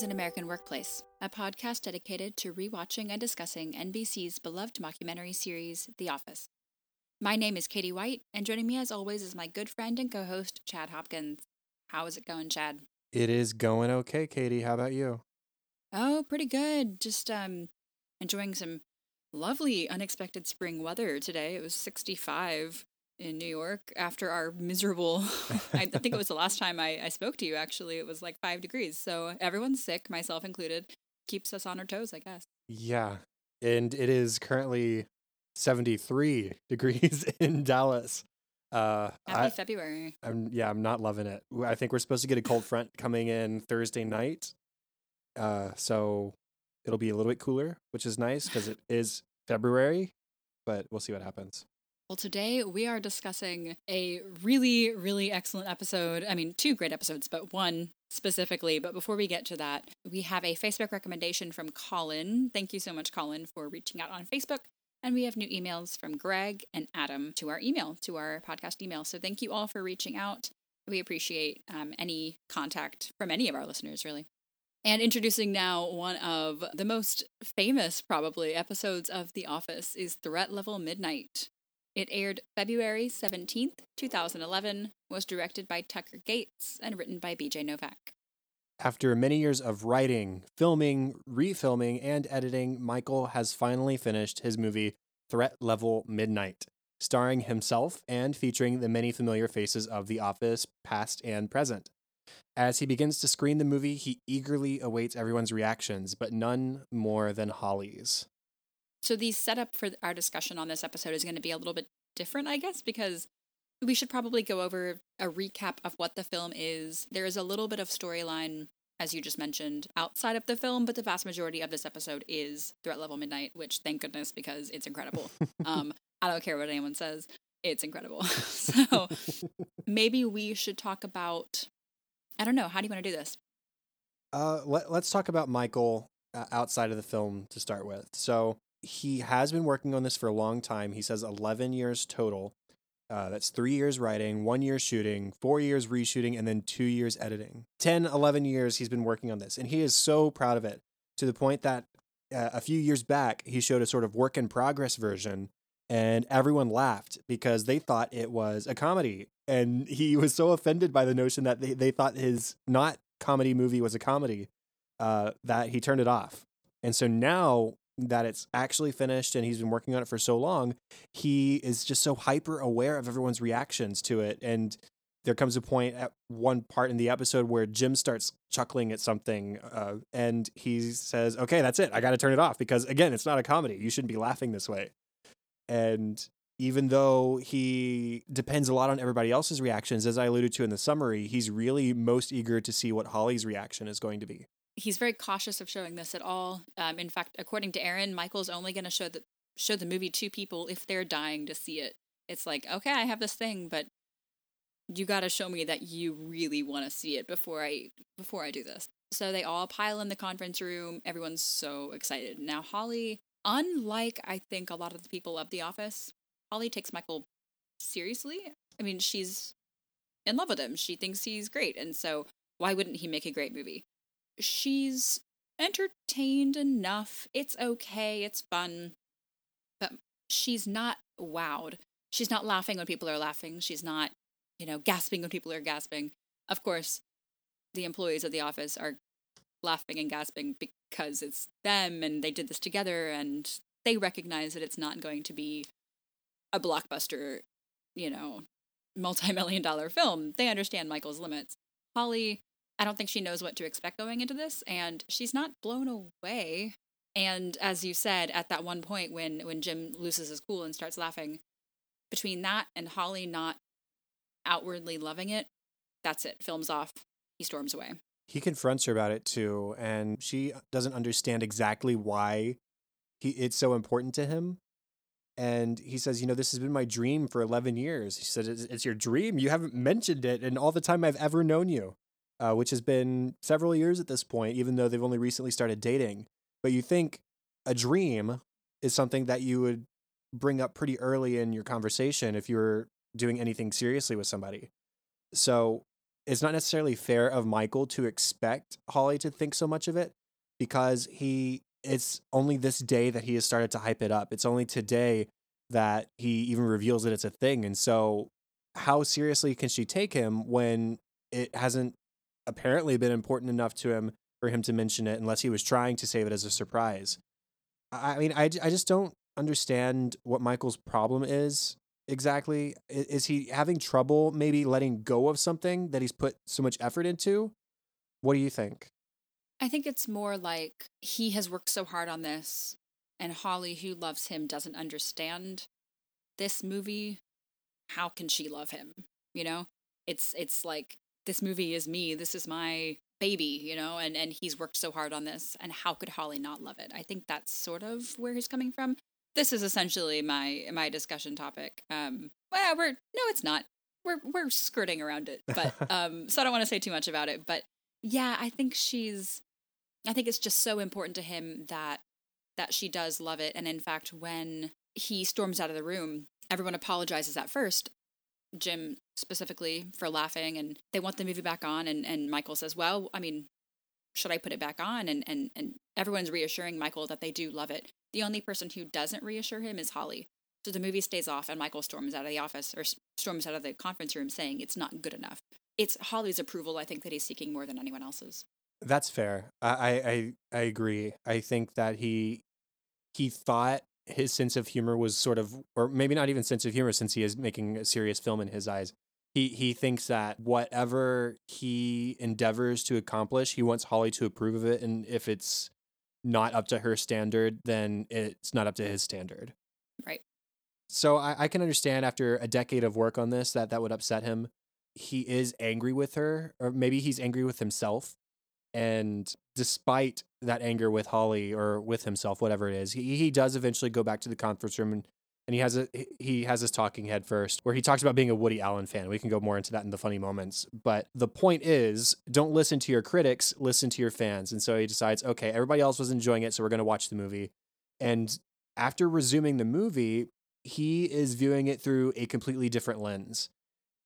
Is An American Workplace, a podcast dedicated to rewatching and discussing NBC's beloved mockumentary series, The Office. My name is Katie White, and joining me as always is my good friend and co host, Chad Hopkins. How is it going, Chad? It is going okay, Katie. How about you? Oh, pretty good. Just um enjoying some lovely unexpected spring weather today. It was 65 in New York after our miserable I think it was the last time I, I spoke to you actually. It was like five degrees. So everyone's sick, myself included. Keeps us on our toes, I guess. Yeah. And it is currently 73 degrees in Dallas. Uh Happy I, February. I'm yeah, I'm not loving it. I think we're supposed to get a cold front coming in Thursday night. Uh so it'll be a little bit cooler, which is nice because it is February, but we'll see what happens. Well, today we are discussing a really, really excellent episode. I mean, two great episodes, but one specifically. But before we get to that, we have a Facebook recommendation from Colin. Thank you so much, Colin, for reaching out on Facebook. And we have new emails from Greg and Adam to our email, to our podcast email. So thank you all for reaching out. We appreciate um, any contact from any of our listeners, really. And introducing now one of the most famous, probably, episodes of The Office is Threat Level Midnight. It aired February 17th, 2011, was directed by Tucker Gates, and written by BJ Novak. After many years of writing, filming, refilming, and editing, Michael has finally finished his movie Threat Level Midnight, starring himself and featuring the many familiar faces of The Office, past and present. As he begins to screen the movie, he eagerly awaits everyone's reactions, but none more than Holly's. So, the setup for our discussion on this episode is going to be a little bit different, I guess, because we should probably go over a recap of what the film is. There is a little bit of storyline, as you just mentioned, outside of the film, but the vast majority of this episode is Threat Level Midnight, which thank goodness because it's incredible. um, I don't care what anyone says, it's incredible. so maybe we should talk about. I don't know. How do you want to do this? Uh, let, let's talk about Michael uh, outside of the film to start with. So he has been working on this for a long time. He says 11 years total. Uh, that's three years writing, one year shooting, four years reshooting, and then two years editing. 10, 11 years he's been working on this. And he is so proud of it to the point that uh, a few years back, he showed a sort of work in progress version, and everyone laughed because they thought it was a comedy. And he was so offended by the notion that they, they thought his not comedy movie was a comedy uh, that he turned it off. And so now that it's actually finished and he's been working on it for so long, he is just so hyper aware of everyone's reactions to it. And there comes a point at one part in the episode where Jim starts chuckling at something uh, and he says, Okay, that's it. I got to turn it off because, again, it's not a comedy. You shouldn't be laughing this way. And even though he depends a lot on everybody else's reactions, as I alluded to in the summary, he's really most eager to see what Holly's reaction is going to be he's very cautious of showing this at all. Um, in fact, according to Aaron, Michael's only going to show the show the movie to people if they're dying to see it. It's like, okay, I have this thing, but you got to show me that you really want to see it before I before I do this. So they all pile in the conference room. Everyone's so excited. Now Holly, unlike I think a lot of the people of the office, Holly takes Michael seriously. I mean, she's in love with him. She thinks he's great, and so why wouldn't he make a great movie? She's entertained enough. It's okay, it's fun. But she's not wowed. She's not laughing when people are laughing. She's not, you know, gasping when people are gasping. Of course, the employees of the office are laughing and gasping because it's them and they did this together and they recognize that it's not going to be a blockbuster, you know, multi million dollar film. They understand Michael's limits. Holly I don't think she knows what to expect going into this, and she's not blown away. And as you said, at that one point when when Jim loses his cool and starts laughing, between that and Holly not outwardly loving it, that's it. Film's off. He storms away. He confronts her about it too, and she doesn't understand exactly why he it's so important to him. And he says, you know, this has been my dream for 11 years. He said, it's, it's your dream. You haven't mentioned it in all the time I've ever known you uh, which has been several years at this point, even though they've only recently started dating. But you think a dream is something that you would bring up pretty early in your conversation if you're doing anything seriously with somebody. So it's not necessarily fair of Michael to expect Holly to think so much of it because he it's only this day that he has started to hype it up. It's only today that he even reveals that it's a thing. And so how seriously can she take him when it hasn't apparently been important enough to him for him to mention it unless he was trying to save it as a surprise? I mean, I, I just don't understand what Michael's problem is exactly. Is he having trouble maybe letting go of something that he's put so much effort into? What do you think? I think it's more like he has worked so hard on this, and Holly, who loves him, doesn't understand this movie. How can she love him? You know, it's it's like this movie is me. This is my baby, you know, and and he's worked so hard on this, and how could Holly not love it? I think that's sort of where he's coming from. This is essentially my my discussion topic. Um, well, we're no, it's not. We're we're skirting around it, but um, so I don't want to say too much about it. But yeah, I think she's I think it's just so important to him that that she does love it. And in fact, when he storms out of the room, everyone apologizes at first. Jim specifically for laughing and they want the movie back on and, and Michael says, Well, I mean, should I put it back on? And and and everyone's reassuring Michael that they do love it. The only person who doesn't reassure him is Holly. So the movie stays off and Michael storms out of the office or storms out of the conference room saying it's not good enough. It's Holly's approval, I think, that he's seeking more than anyone else's. That's fair. I, I I agree. I think that he he thought his sense of humor was sort of or maybe not even sense of humor since he is making a serious film in his eyes. He he thinks that whatever he endeavors to accomplish, he wants Holly to approve of it and if it's not up to her standard, then it's not up to his standard. Right. So I, I can understand after a decade of work on this that that would upset him. He is angry with her, or maybe he's angry with himself and despite that anger with Holly or with himself, whatever it is, he, he does eventually go back to the conference room and, and he has a he has his talking head first, where he talks about being a Woody Allen fan. We can go more into that in the funny moments. But the point is, don't listen to your critics, listen to your fans. And so he decides, okay, everybody else was enjoying it, so we're gonna watch the movie. And after resuming the movie, he is viewing it through a completely different lens.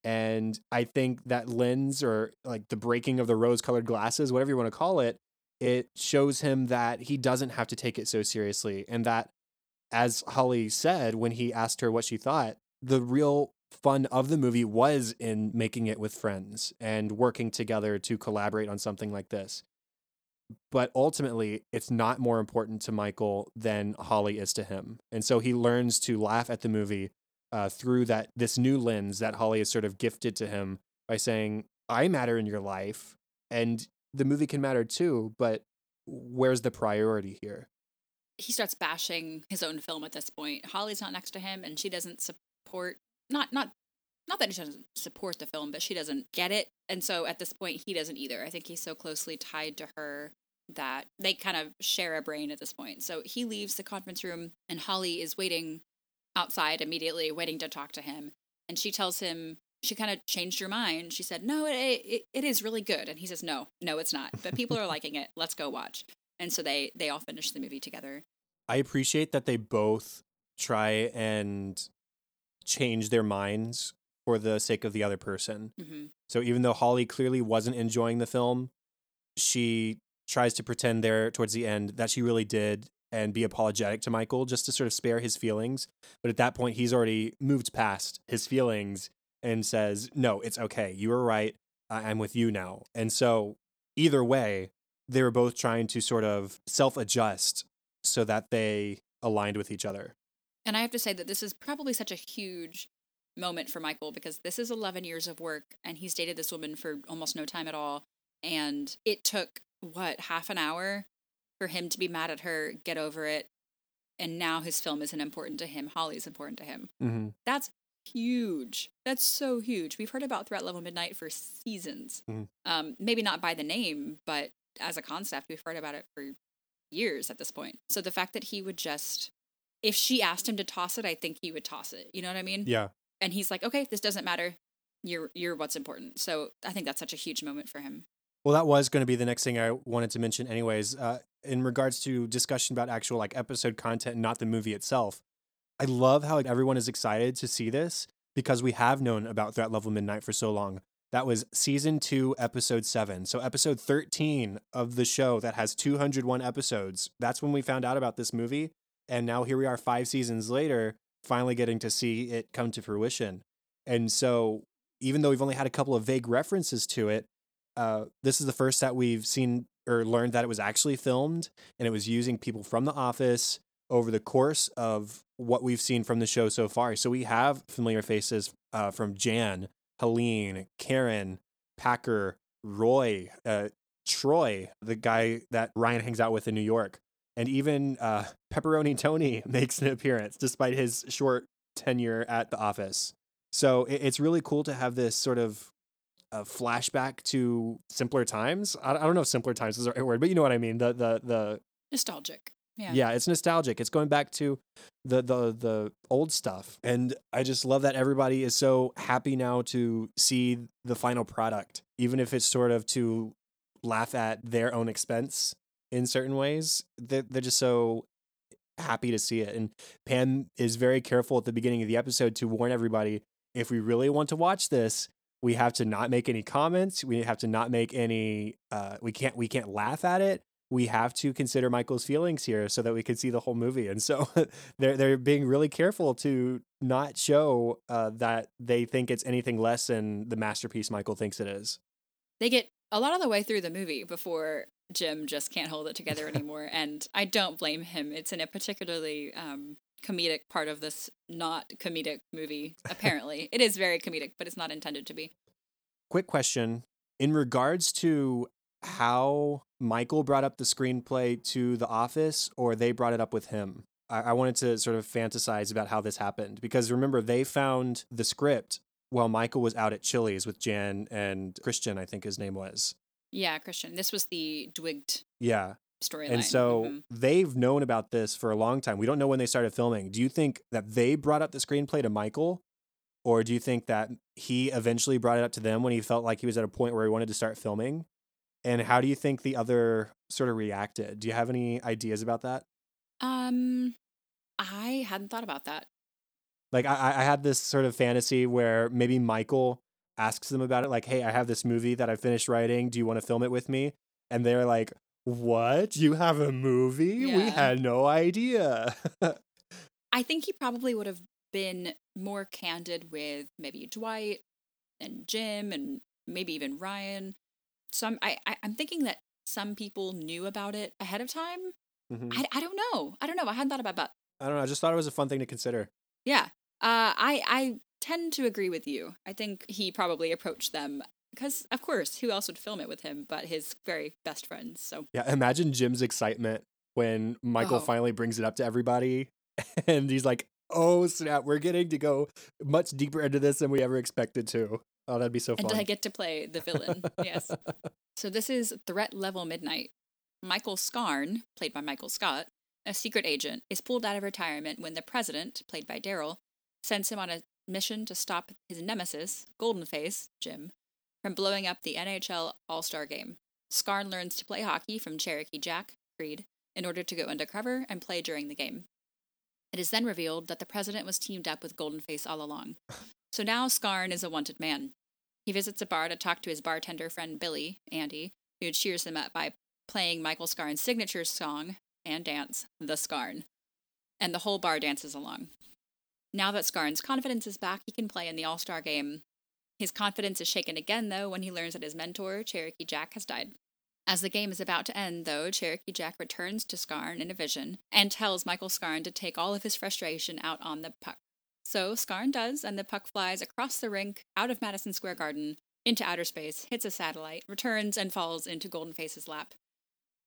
And I think that lens or like the breaking of the rose colored glasses, whatever you want to call it, it shows him that he doesn't have to take it so seriously. And that, as Holly said when he asked her what she thought, the real fun of the movie was in making it with friends and working together to collaborate on something like this. But ultimately, it's not more important to Michael than Holly is to him. And so he learns to laugh at the movie uh, through that this new lens that Holly has sort of gifted to him by saying, "I matter in your life, and the movie can matter too, but where's the priority here?" He starts bashing his own film at this point. Holly's not next to him, and she doesn't support not not not that he doesn't support the film, but she doesn't get it. And so at this point, he doesn't either. I think he's so closely tied to her that they kind of share a brain at this point. So he leaves the conference room, and Holly is waiting outside immediately, waiting to talk to him. And she tells him she kind of changed her mind. She said, "No, it, it it is really good." And he says, "No, no, it's not. But people are liking it. Let's go watch." And so they they all finish the movie together. I appreciate that they both try and change their minds for the sake of the other person. Mm-hmm. So even though Holly clearly wasn't enjoying the film, she tries to pretend there towards the end that she really did and be apologetic to Michael just to sort of spare his feelings. But at that point, he's already moved past his feelings and says, No, it's okay. You were right. I'm with you now. And so, either way, they were both trying to sort of self adjust so that they aligned with each other. And I have to say that this is probably such a huge moment for Michael because this is 11 years of work and he's dated this woman for almost no time at all. And it took, what, half an hour for him to be mad at her, get over it, and now his film isn't important to him. Holly's important to him. Mm-hmm. That's huge. That's so huge. We've heard about Threat Level Midnight for seasons. Mhm. Um, maybe not by the name, but as a concept, we've heard about it for years at this point. So the fact that he would just, if she asked him to toss it, I think he would toss it. You know what I mean? Yeah. And he's like, okay, this doesn't matter. You're you're what's important. So I think that's such a huge moment for him. Well, that was going to be the next thing I wanted to mention, anyways. Uh, in regards to discussion about actual like episode content, not the movie itself. I love how everyone is excited to see this because we have known about Threat Level Midnight for so long That was season two, episode seven. So, episode 13 of the show that has 201 episodes. That's when we found out about this movie. And now here we are, five seasons later, finally getting to see it come to fruition. And so, even though we've only had a couple of vague references to it, uh, this is the first that we've seen or learned that it was actually filmed and it was using people from the office over the course of what we've seen from the show so far. So we have familiar faces uh, from Jan, Helene, Karen, Packer, Roy, uh, Troy, the guy that Ryan hangs out with in New York, and even uh, Pepperoni Tony makes an appearance despite his short tenure at the office. So it, it's really cool to have this sort of a flashback to simpler times. I, I don't know if simpler times is the right word, but you know what I mean. The the the Nostalgic. Yeah. yeah, it's nostalgic. It's going back to the the the old stuff, and I just love that everybody is so happy now to see the final product, even if it's sort of to laugh at their own expense in certain ways. They're, they're just so happy to see it, and Pam is very careful at the beginning of the episode to warn everybody: if we really want to watch this, we have to not make any comments. We have to not make any. Uh, we can't. We can't laugh at it we have to consider Michael's feelings here so that we can see the whole movie. And so they're they're being really careful to not show uh, that they think it's anything less than the masterpiece Michael thinks it is. They get a lot of the way through the movie before Jim just can't hold it together anymore, and I don't blame him. It's in a particularly um, comedic part of this not comedic movie. Apparently, it is very comedic, but it's not intended to be. Quick question in regards to how Michael brought up the screenplay to The Office or they brought it up with him. I, I wanted to sort of fantasize about how this happened because remember, they found the script while Michael was out at Chili's with Jan and Christian, I think his name was. Yeah, Christian. This was the Dwigged Yeah. storyline. And so Mhm. they've known about this for a long time. We don't know when they started filming. Do you think that they brought up the screenplay to Michael? Or do you think that he eventually brought it up to them when he felt like he was at a point where he wanted to start filming? And how do you think the other sort of reacted? Do you have any ideas about that? um, I hadn't thought about that. Like I, I had this sort of fantasy where maybe Michael asks them about it, like, "Hey, I have this movie that I finished writing. Do you want to film it with me?" And they're like, "What? You have a movie? We had no idea." I think he probably would have been more candid with maybe Dwight and Jim and maybe even Ryan. So I'm, I, I, I'm thinking that some people knew about it ahead of time. Mhm. I, I don't know. I don't know. I hadn't thought about that. I don't know. I just thought it was a fun thing to consider. Yeah. Uh, I, I tend to agree with you. I think he probably approached them because, of course, who else would film it with him but his very best friends? So Yeah, imagine Jim's excitement when Michael Oh. finally brings it up to everybody and he's like, "Oh, snap, we're getting to go much deeper into this than we ever expected to." Oh, that'd be so fun. and. I get to play the villain. yes. So this is Threat Level Midnight. Michael Scarn, played by Michael Scott, a secret agent, is pulled out of retirement when the president, played by Daryl, sends him on a mission to stop his nemesis, Golden Face, Jim, from blowing up the NHL All Star game. Scarn learns to play hockey from Cherokee Jack, Creed, in order to go undercover and play during the game. It is then revealed that the president was teamed up with Golden Face all along. So now Scarn is a wanted man. He visits a bar to talk to his bartender friend Billy, Andy, who cheers him up by playing Michael Scarn's signature song and dance, The Scarn. And the whole bar dances along. Now that Scarn's confidence is back, he can play in the All Star game. His confidence is shaken again, though, when he learns that his mentor, Cherokee Jack, has died. As the game is about to end, though, Cherokee Jack returns to Scarn in a vision and tells Michael Scarn to take all of his frustration out on the puck. So Scarn does, and the puck flies across the rink, out of Madison Square Garden, into outer space, hits a satellite, returns, and falls into Golden Face's lap.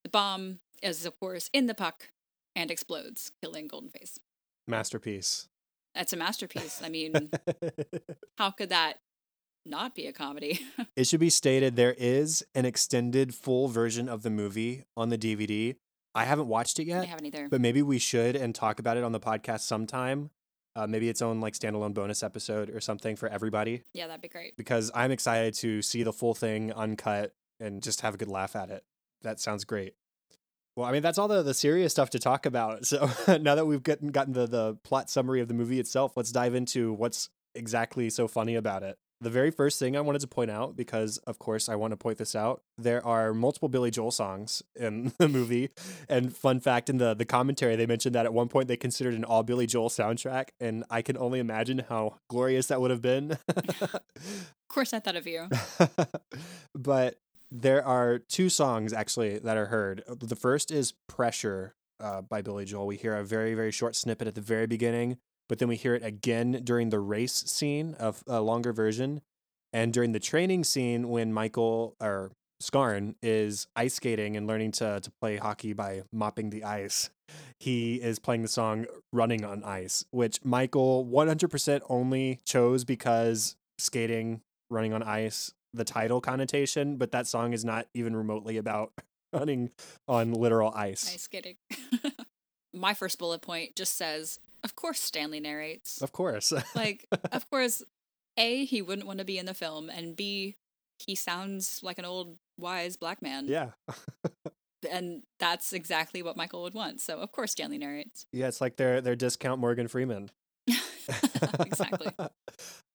The bomb is, of course, in the puck and explodes, killing Golden Face. Masterpiece. That's a masterpiece. I mean, how could that not be a comedy? it should be stated there is an extended full version of the movie on the DVD. I haven't watched it yet. I haven't either. but maybe we should and talk about it on the podcast sometime. Uh, maybe its own like standalone bonus episode or something for everybody Yeah, that'd be great. because I'm excited to see the full thing uncut and just have a good laugh at it. That sounds great. Well, I mean, that's all the, the serious stuff to talk about. So now that we've gotten, gotten the, the plot summary of the movie itself, let's dive into what's exactly so funny about it. The very first thing I wanted to point out, because of course I want to point this out, there are multiple Billy Joel songs in the movie. And fun fact in the, the commentary, they mentioned that at one point they considered an all Billy Joel soundtrack. And I can only imagine how glorious that would have been. of course, I thought of you. but there are two songs actually that are heard. The first is Pressure uh, by Billy Joel. We hear a very, very short snippet at the very beginning but then we hear it again during the race scene of a longer version and during the training scene when michael or scarn is ice skating and learning to, to play hockey by mopping the ice. He is playing the song running on ice which michael 100% only chose because skating running on ice the title connotation but that song is not even remotely about running on literal ice. Ice skating. My first bullet point just says of course Stanley narrates. Of course. like, of course, A, he wouldn't want to be in the film, and B, he sounds like an old wise black man. Yeah. and that's exactly what Michael would want. So of course Stanley narrates. Yeah, it's like their their discount Morgan Freeman. exactly.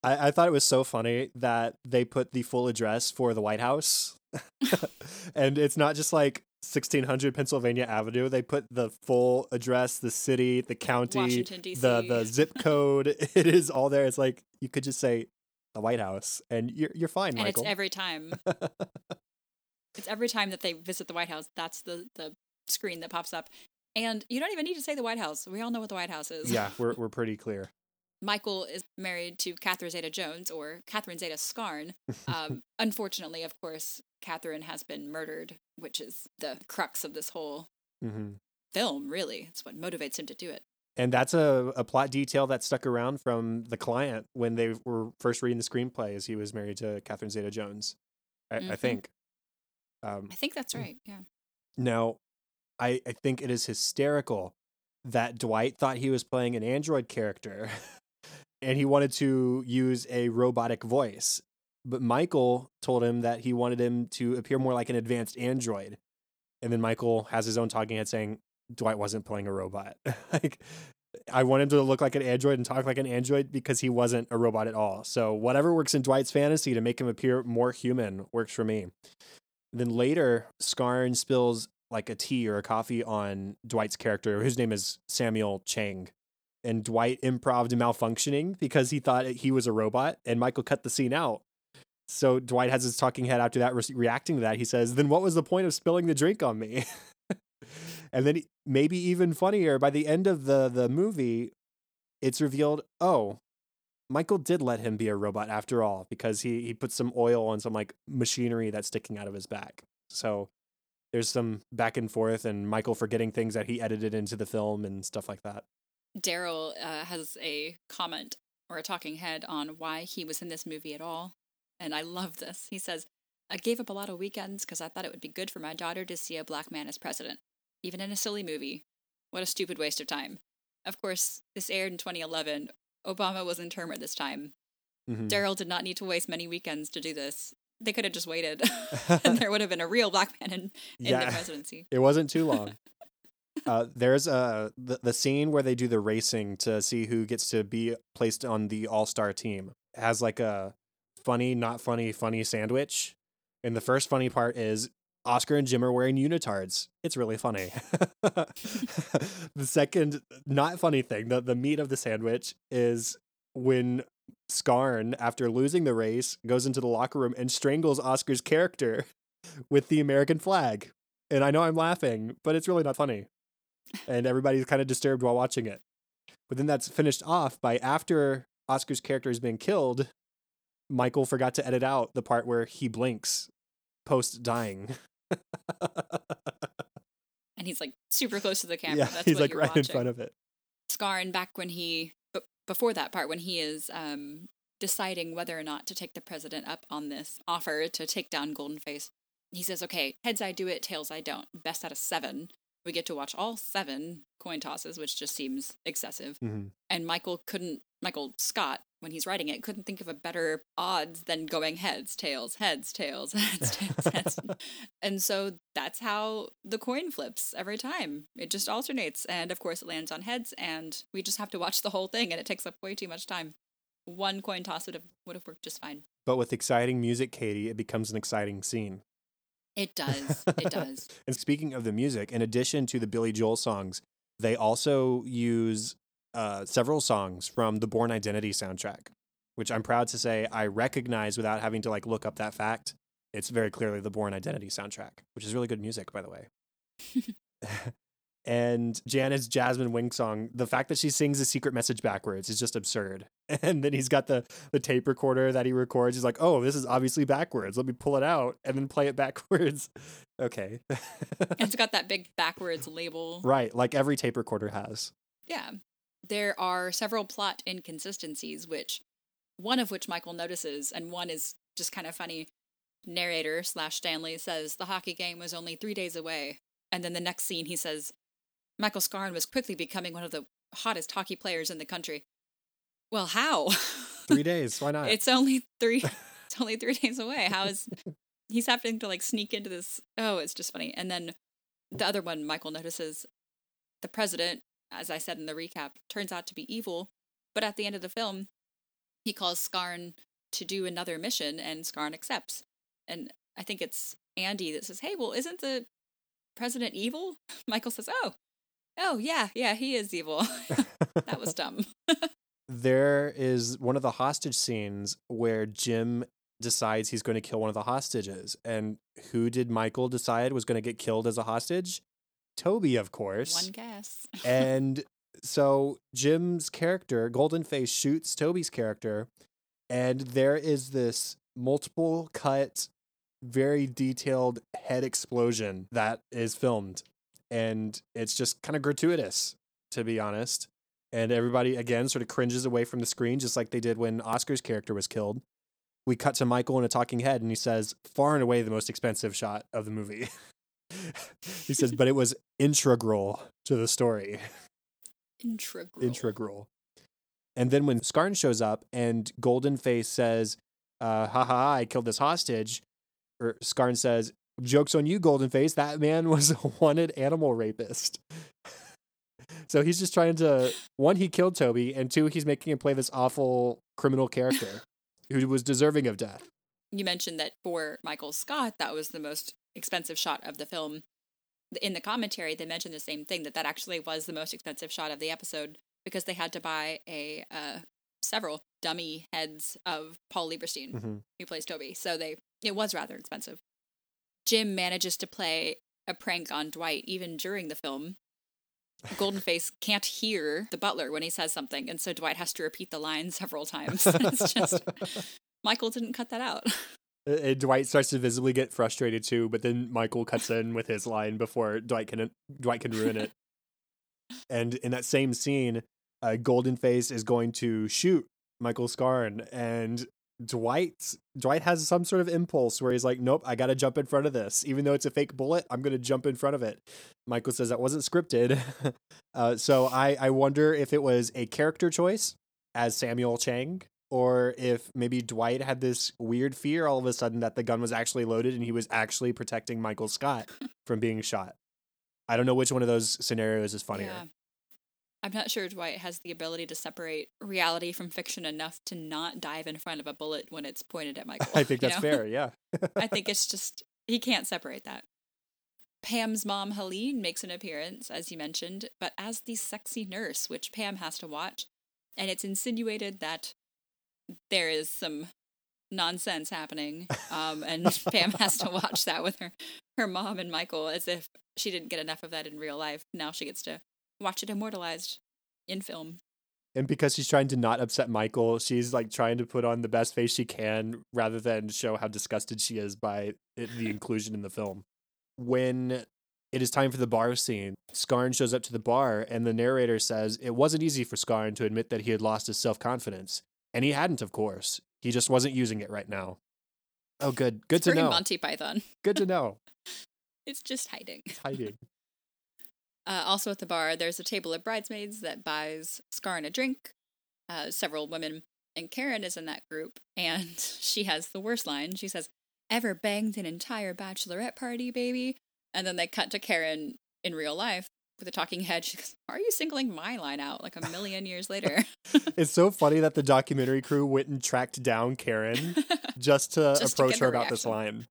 I, I thought it was so funny that they put the full address for the White House. and it's not just like 1600 Pennsylvania Avenue. They put the full address, the city, the county, the the zip code. It is all there. It's like you could just say the White House, and you're you're fine. And Michael. it's every time. it's every time that they visit the White House. That's the the screen that pops up, and you don't even need to say the White House. We all know what the White House is. Yeah, we're we're pretty clear. Michael is married to Catherine Zeta Jones or Catherine Zeta Scarn. Um, unfortunately, of course, Catherine has been murdered, which is the crux of this whole mm-hmm. film, really. It's what motivates him to do it. And that's a, a plot detail that stuck around from the client when they were first reading the screenplay as he was married to Catherine Zeta Jones, I, mm-hmm. I think. Um, I think that's right, yeah. Now, I, I think it is hysterical that Dwight thought he was playing an android character and he wanted to use a robotic voice but Michael told him that he wanted him to appear more like an advanced android. And then Michael has his own talking head saying Dwight wasn't playing a robot. like I want him to look like an android and talk like an android because he wasn't a robot at all. So whatever works in Dwight's fantasy to make him appear more human works for me. Then later, Scarn spills like a tea or a coffee on Dwight's character, whose name is Samuel Chang. And Dwight improved malfunctioning because he thought he was a robot, and Michael cut the scene out. So Dwight has his talking head after that, re- reacting to that. He says, Then what was the point of spilling the drink on me? and then, maybe even funnier, by the end of the, the movie, it's revealed, oh, Michael did let him be a robot after all because he, he put some oil on some like machinery that's sticking out of his back. So there's some back and forth, and Michael forgetting things that he edited into the film and stuff like that. Daryl uh, has a comment or a talking head on why he was in this movie at all and I love this. He says, I gave up a lot of weekends because I thought it would be good for my daughter to see a black man as president, even in a silly movie. What a stupid waste of time. Of course, this aired in 2011. Obama was in term at this time. Mm-hmm. Daryl did not need to waste many weekends to do this. They could have just waited, and there would have been a real black man in, in yeah, the presidency. It wasn't too long. Uh, there's a the, the scene where they do the racing to see who gets to be placed on the all star team. It has like a funny, not funny, funny sandwich. And the first funny part is Oscar and Jim are wearing unitards. It's really funny. the second not funny thing, the, the meat of the sandwich is when Scarn, after losing the race, goes into the locker room and strangles Oscar's character with the American flag. And I know I'm laughing, but it's really not funny. And everybody's kind of disturbed while watching it. But then that's finished off by after Oscar's character has been killed, Michael forgot to edit out the part where he blinks post dying. and he's like super close to the camera. Yeah, That's he's like right watching. in front of it. Scarn back when he, but before that part, when he is um, deciding whether or not to take the president up on this offer to take down Golden Face, he says, "Okay, heads I do it, tails I don't. Best out of seven. We get to watch all seven coin tosses, which just seems excessive. Mm-hmm. And Michael couldn't, Michael Scott when he's writing it, couldn't think of a better odds than going heads, tails, heads, tails, heads, tails, heads. and so that's how the coin flips every time. It just alternates. And of course, it lands on heads, and we just have to watch the whole thing, and it takes up way too much time. one coin toss would have would have worked just fine. But with exciting music, Katie, it becomes an exciting scene. It does. It does. and speaking of the music, in addition to the Billy Joel songs, they also use uh, several songs from the Bourne Identity soundtrack, which I'm proud to say I recognize without having to like look up that fact. It's very clearly the Bourne Identity soundtrack, which is really good music, by the way. and Janet's Jasmine Windsong, the fact that she sings a secret message backwards is just absurd. And then he's got the the tape recorder that he records. He's like, "Oh, this is obviously backwards. Let me pull it out and then play it backwards." okay. it's got that big backwards label. Right, like every tape recorder has. Yeah. There are several plot inconsistencies which one of which Michael notices and one is just kind of funny. Narrator slash Stanley says the hockey game was only three days away. And then the next scene he says Michael Scarn was quickly becoming one of the hottest hockey players in the country. Well, how? Three days. Why not? it's only three. It's only three days away. How is he's having to like sneak into this? Oh, it's just funny. And then the other one, Michael notices the president, as I said in the recap, turns out to be evil. But at the end of the film, he calls Scarn to do another mission, and Scarn accepts. And I think it's Andy that says, "Hey, well, isn't the president evil?" Michael says, "Oh, oh yeah, yeah, he is evil. that was dumb." There is one of the hostage scenes where Jim decides he's going to kill one of the hostages. And who did Michael decide was going to get killed as a hostage? Toby, of course. One guess. and so Jim's character, Golden Face, shoots Toby's character, and there is this multiple cut, very detailed head explosion that is filmed. And it's just kind of gratuitous, to be honest and everybody again sort of cringes away from the screen just like they did when Oscar's character was killed. We cut to Michael in a talking head and he says, far and away the most expensive shot of the movie. he says, but it was integral to the story. Integral. Integral. And then when Scarn shows up and Golden Face says, uh, ha, I killed this hostage, or Scarn says, joke's on you, Golden Face, that man was a wanted animal rapist. So he's just trying to one, he killed Toby, and two, he's making him play this awful criminal character who was deserving of death. You mentioned that for Michael Scott, that was the most expensive shot of the film. In the commentary, they mentioned the same thing that that actually was the most expensive shot of the episode because they had to buy a uh, several dummy heads of Paul Lieberstein, mm-hmm. who plays Toby. So they it was rather expensive. Jim manages to play a prank on Dwight even during the film Goldenface can't hear the butler when he says something, and so Dwight has to repeat the line several times. it's just Michael didn't cut that out. And Dwight starts to visibly get frustrated too, but then Michael cuts in with his line before Dwight can Dwight can ruin it. and in that same scene, uh, Goldenface is going to shoot Michael Scarn, and Dwight Dwight has some sort of impulse where he's like, "Nope, I got to jump in front of this, even though it's a fake bullet. I'm going to jump in front of it." Michael says that wasn't scripted, uh, so I I wonder if it was a character choice as Samuel Chang, or if maybe Dwight had this weird fear all of a sudden that the gun was actually loaded and he was actually protecting Michael Scott from being shot. I don't know which one of those scenarios is funnier. Yeah. I'm not sure Dwight has the ability to separate reality from fiction enough to not dive in front of a bullet when it's pointed at Michael. I think that's know? fair, yeah. I think it's just, he can't separate that. Pam's mom, Helene, makes an appearance, as you mentioned, but as the sexy nurse, which Pam has to watch. And it's insinuated that there is some nonsense happening. Um, and Pam has to watch that with her, her mom and Michael as if she didn't get enough of that in real life. Now she gets to watch it immortalized in film. And because she's trying to not upset Michael, she's like trying to put on the best face she can rather than show how disgusted she is by it, the inclusion in the film. When it is time for the bar scene, Scarn shows up to the bar and the narrator says it wasn't easy for Scarn to admit that he had lost his self confidence. And he hadn't, of course. He just wasn't using it right now. Oh, good. Good it's to know. Monty Python. Good to know. it's just hiding. It's hiding. Uh, also at the bar, there's a table of bridesmaids that buys Scarn a drink. Uh, several women, and Karen is in that group, and she has the worst line. She says, "Ever banged an entire bachelorette party, baby?" And then they cut to Karen in real life with a talking head. She goes, "Are you singling my line out like a million years later?" it's so funny that the documentary crew went and tracked down Karen just to Just approach get her her about this line.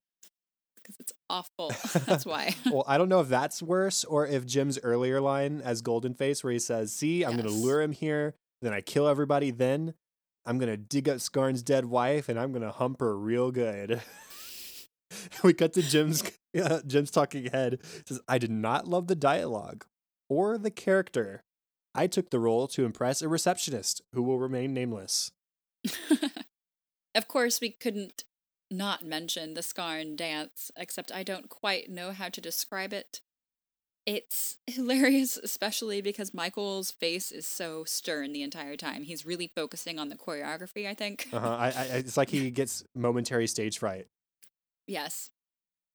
Because it's awful. That's why. well, I don't know if that's worse or if Jim's earlier line as Golden Face, where he says, "See, I'm going to lure him here, then I kill everybody, then I'm going to dig up Scarn's dead wife, and I'm going to hump her real good." we cut to Jim's uh, Jim's talking head. It says, "I did not love the dialogue or the character. I took the role to impress a receptionist who will remain nameless." of course, we couldn't not mention the Scarn dance, except I don't quite know how to describe it. It's hilarious, especially because Michael's face is so stern the entire time. He's really focusing on the choreography, I think. Uh-huh. I, I, it's like he gets momentary stage fright. Yes.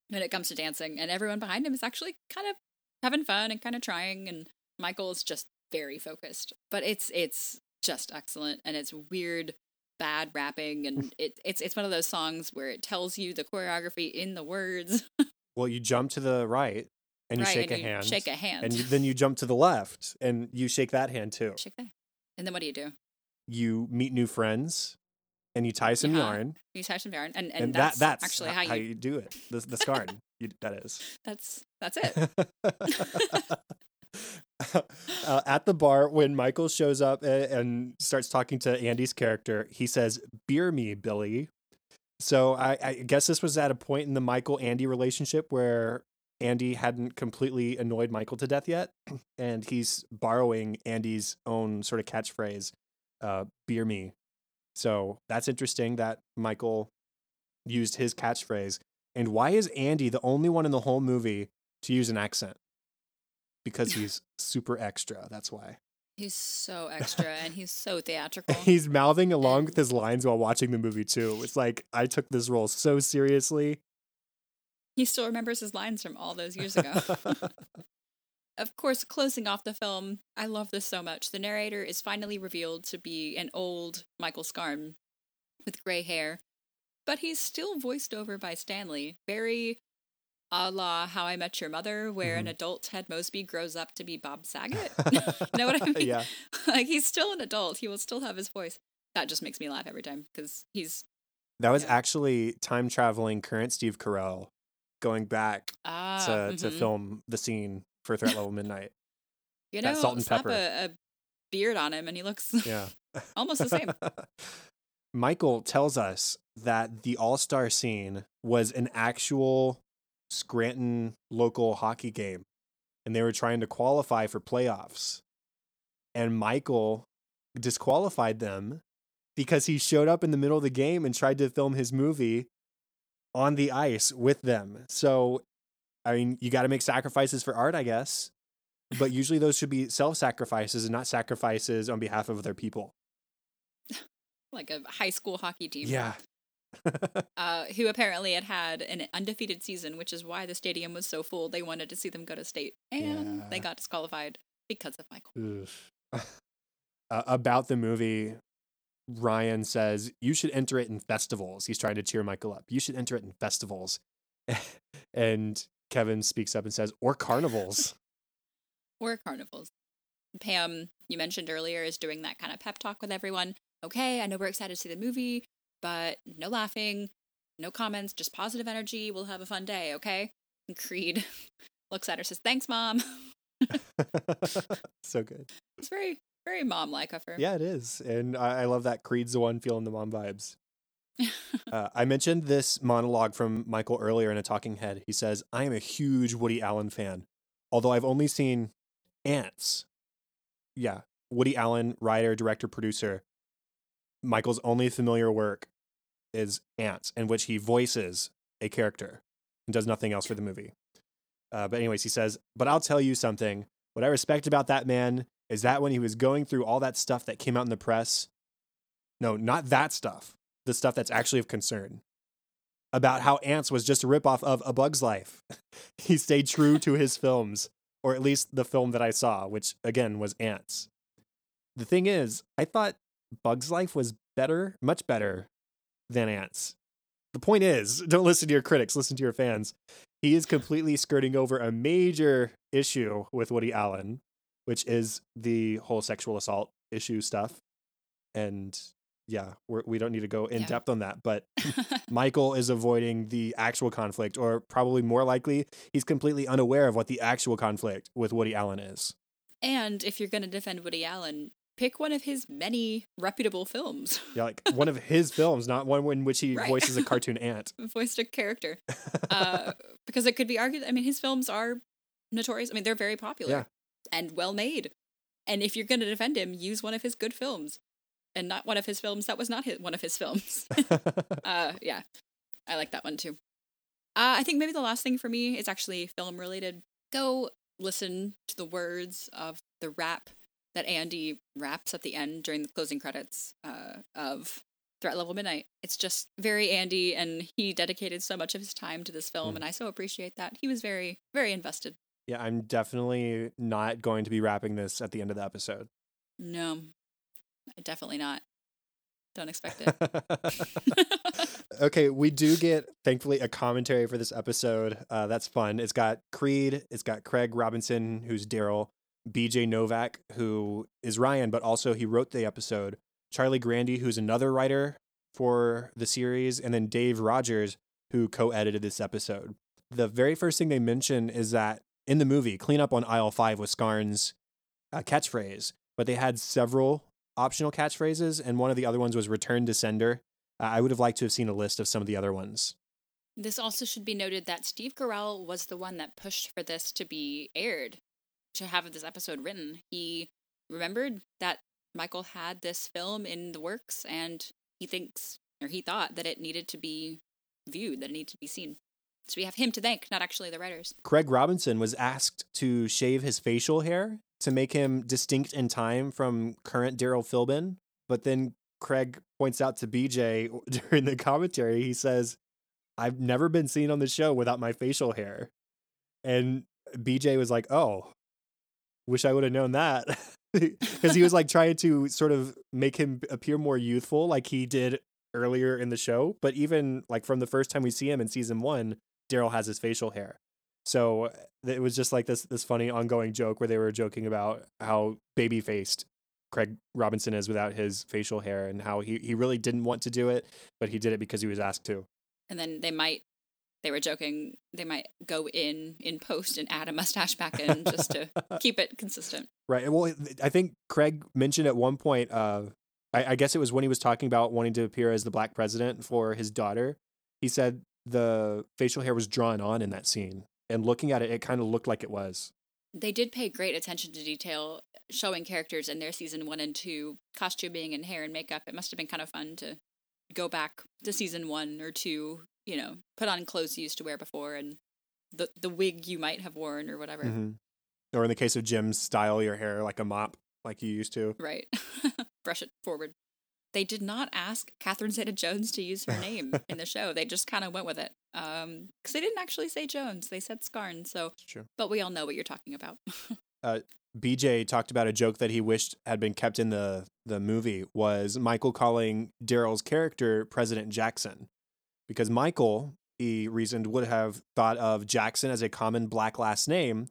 When it comes to dancing, and everyone behind him is actually kind of having fun and kind of trying, and Michael is just very focused. But it's it's just excellent, and it's weird, bad rapping, and it it's it's one of those songs where it tells you the choreography in the words. Well, you jump to the right and you right, shake and a you hand. Shake a hand. and you, then you jump to the left and you shake that hand too. shake that. And then what do you do? You meet new friends and you tie some Yeah. yarn, You tie some yarn, and and, and, that's, that that's actually h- how you. do it. The the scarn, you, that is. That's that's it. uh, at the bar, when Michael shows up and, and starts talking to Andy's character, he says, "Beer me, Billy." So I, I guess this was at a point in the Michael Andy relationship where Andy hadn't completely annoyed Michael to death yet, and he's borrowing Andy's own sort of catchphrase, uh, "Beer me." So that's interesting that Michael used his catchphrase. And why is Andy the only one in the whole movie to use an accent? Because he's super extra. That's why. he's so extra, and he's so theatrical. He's mouthing along with his lines while watching the movie too. It's like I took this role so seriously. He still remembers his lines from all those years ago. of course, closing off the film, I love this so much. The narrator is finally revealed to be an old Michael Scarn with gray hair, but he's still voiced over by Stanley. Very a la How I Met Your Mother, where an Mhm. adult Ted Mosby grows up to be Bob Saget. know what I mean? yeah. like he's still an adult. He will still have his voice. That just makes me laugh every time because he's That was actually time traveling current Steve Carell going back ah to, to mhm. film the scene for Threat Level Midnight. You that know, salt and pepper. A, a beard on him and he looks Yeah. almost the same. Michael tells us that the All Star scene was an actual Scranton local hockey game, and they were trying to qualify for playoffs. And Michael disqualified them because he showed up in the middle of the game and tried to film his movie on the ice with them. So, I mean, you got to make sacrifices for art, I guess. But usually those should be self sacrifices and not sacrifices on behalf of other people. like a high school hockey team. Yeah. Uh, who apparently had had an undefeated season, which is why the stadium was so full. They wanted to see them go to state, and they got disqualified because of Michael. Uh, about the movie, Ryan says you should enter it in festivals. He's trying to cheer Michael up. You should enter it in festivals, and Kevin speaks up and says, "Or carnivals." Or carnivals. Pam, you mentioned earlier, is doing that kind of pep talk with everyone. Okay, I know we're excited to see the movie, but no laughing, no comments, just positive energy. We'll have a fun day, okay? And Creed looks at her, says, "Thanks, mom." so good. It's very, very mom-like of her. Yeah, it is, and I, I love that Creed's the one feeling the mom vibes. Uh, I mentioned this monologue from Michael earlier in a talking head. He says, I am a huge Woody Allen fan, although I've only seen Antz. Yeah, Woody Allen, writer, director, producer. Michael's only familiar work is Antz, in which he voices a character and does nothing else for the movie. Uh, but, anyways, he says, But I'll tell you something. What I respect about that man is that when he was going through all that stuff that came out in the press, no, not that stuff, the stuff that's actually of concern about how Antz was just a ripoff of A Bug's Life. he stayed true to his films, or at least the film that I saw, which again was Antz. The thing is, I thought Bug's Life was better, much better than Antz. The point is, don't listen to your critics, listen to your fans. He is completely skirting over a major issue with Woody Allen, which is the whole sexual assault issue stuff. And yeah, we're, we don't need to go in Yeah. depth on that, but Michael is avoiding the actual conflict, or probably more likely, he's completely unaware of what the actual conflict with Woody Allen is. and if you're going to defend Woody Allen, pick one of his many reputable films. Yeah, like one of his films, not one in which he Right. voices a cartoon ant. voiced a character. Uh, because it could be argued, I mean, his films are notorious. I mean, they're very popular Yeah. and well made. And if you're going to defend him, use one of his good films and not one of his films that was not his, one of his films. uh, yeah, I like that one too. Uh, I think maybe the last thing for me is actually film related. Go listen to the words of the rap that Andy raps at the end during the closing credits uh, of Threat Level Midnight. It's just very Andy, and he dedicated so much of his time to this film, Mm. and I so appreciate that. He was very, very invested. yeah, I'm definitely not going to be rapping this at the end of the episode. No, definitely not. Don't expect it. okay, we do get thankfully a commentary for this episode. Uh, that's fun. It's got Creed, it's got Craig Robinson, who's Daryl, BJ Novak, who is Ryan, but also he wrote the episode. Charlie Grandy, who's another writer for the series, and then Dave Rogers, who co-edited this episode. The very first thing they mention is that in the movie, "Clean Up on Aisle five was Scarn's uh, catchphrase, but they had several optional catchphrases, and one of the other ones was "Return to Sender." Uh, I would have liked to have seen a list of some of the other ones. This also should be noted that Steve Carell was the one that pushed for this to be aired, to have this episode written. He remembered that Michael had this film in the works, and he thinks, or he thought, that it needed to be viewed, that it needed to be seen. So we have him to thank, not actually the writers. Craig Robinson was asked to shave his facial hair to make him distinct in time from current Daryl Philbin, but then Craig points out to BJ during the commentary, he says, I've never been seen on the show without my facial hair. And BJ was like, Oh, wish I would have known that. Because he was like trying to sort of make him appear more youthful, like he did earlier in the show. But even like from the first time we see him in season one, Daryl has his facial hair. So uh, it was just like this this funny ongoing joke where they were joking about how baby faced Craig Robinson is without his facial hair and how he, he really didn't want to do it, but he did it because he was asked to. And then they might, they were joking, they might go in in post and add a mustache back in just to keep it consistent. Right. Well, I think Craig mentioned at one point, uh, I, I guess it was when he was talking about wanting to appear as the black president for his daughter. He said the facial hair was drawn on in that scene. And looking at it, it kind of looked like it was. They did pay great attention to detail, showing characters in their season one and two costuming and hair and makeup. It must have been kind of fun to go back to season one or two, you know, put on clothes you used to wear before and the the wig you might have worn or whatever. Mhm. Or in the case of Jim's, style your hair like a mop, like you used to. Right. Brush it forward. They did not ask Catherine Zeta Jones to use her name in the show. They just kind of went with it. Um, because they didn't actually say Jones. They said Scarn. So, It's true. but we all know what you're talking about. uh, BJ talked about a joke that he wished had been kept in the the movie was Michael calling Daryl's character President Jackson, because Michael he reasoned would have thought of Jackson as a common black last name,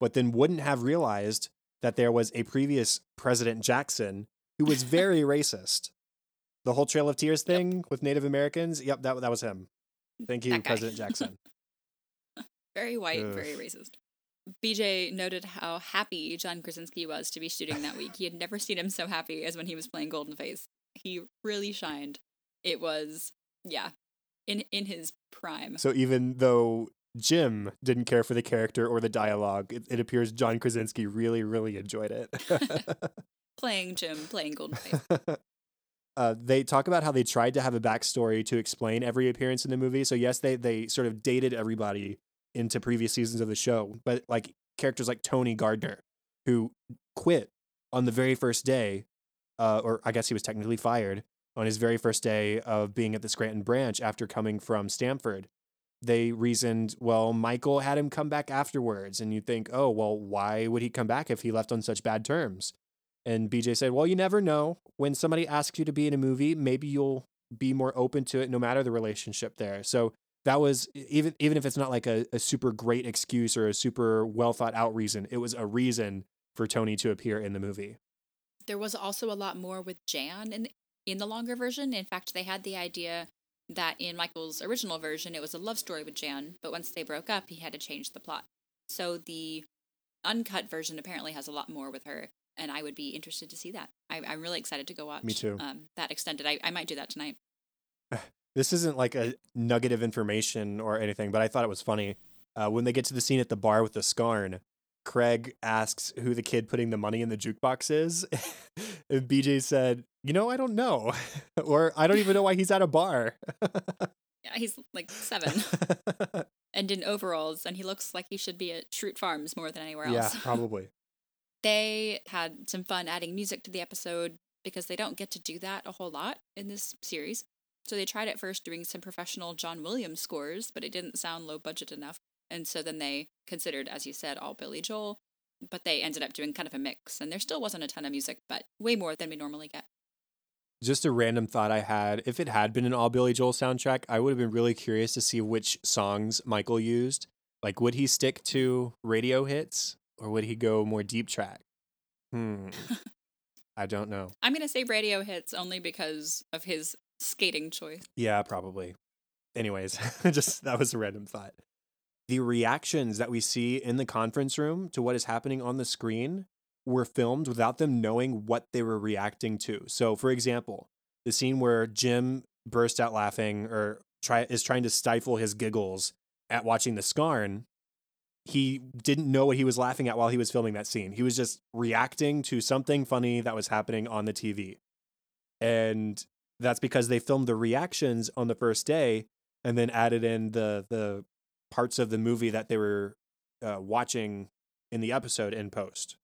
but then wouldn't have realized that there was a previous President Jackson who was very racist. The whole Trail of Tears thing with Native Americans, yep, that that was him. Thank you, President Jackson. very white, Ugh. very racist. BJ noted how happy John Krasinski was to be shooting that week. He had never seen him so happy as when he was playing Golden Face. He really shined. It was, yeah, in in his prime. So even though Jim didn't care for the character or the dialogue, it, it appears John Krasinski really, really enjoyed it. playing Jim, playing Golden uh, they talk about how they tried to have a backstory to explain every appearance in the movie. So yes, they they sort of dated everybody into previous seasons of the show, but like characters like Tony Gardner, who quit on the very first day, uh, or I guess he was technically fired on his very first day of being at the Scranton branch after coming from Stanford. They reasoned, well, Michael had him come back afterwards, and you think, oh, well, why would he come back if he left on such bad terms? And BJ said, Well, you never know. When somebody asks you to be in a movie, maybe you'll be more open to it no matter the relationship there. So that was even even if it's not like a, a super great excuse or a super well thought out reason, it was a reason for Tony to appear in the movie. There was also a lot more with Jan in in the longer version. In fact, they had the idea that in Michael's original version it was a love story with Jan, but once they broke up, he had to change the plot. So the uncut version apparently has a lot more with her, and I would be interested to see that. I, am really excited to go watch. Me too. Um, that extended. I, I might do that tonight. This isn't like a nugget of information or anything, but I thought it was funny. Uh, when they get to the scene at the bar with the scarn, Craig asks who the kid putting the money in the jukebox is. and BJ said, You know, I don't know. or I don't even know why he's at a bar. yeah, he's like seven and in overalls, and he looks like he should be at Schrute Farms more than anywhere else. Yeah, probably. they had some fun adding music to the episode because they don't get to do that a whole lot in this series. So they tried at first doing some professional John Williams scores, but it didn't sound low budget enough. And so then they considered, as you said, all Billy Joel, but they ended up doing kind of a mix. And there still wasn't a ton of music, but way more than we normally get. Just a random thought I had. If it had been an all Billy Joel soundtrack, I would have been really curious to see which songs Michael used. Like, would he stick to radio hits or would he go more deep track? Hmm. I don't know. I'm going to say radio hits only because of his skating choice. Yeah, probably. Anyways, just that was a random thought. The reactions that we see in the conference room to what is happening on the screen were filmed without them knowing what they were reacting to. So, for example, the scene where Jim burst out laughing or try is trying to stifle his giggles at watching the Scarn, he didn't know what he was laughing at while he was filming that scene. He was just reacting to something funny that was happening on the TV. And that's because they filmed the reactions on the first day and then added in the the parts of the movie that they were uh, watching in the episode in post.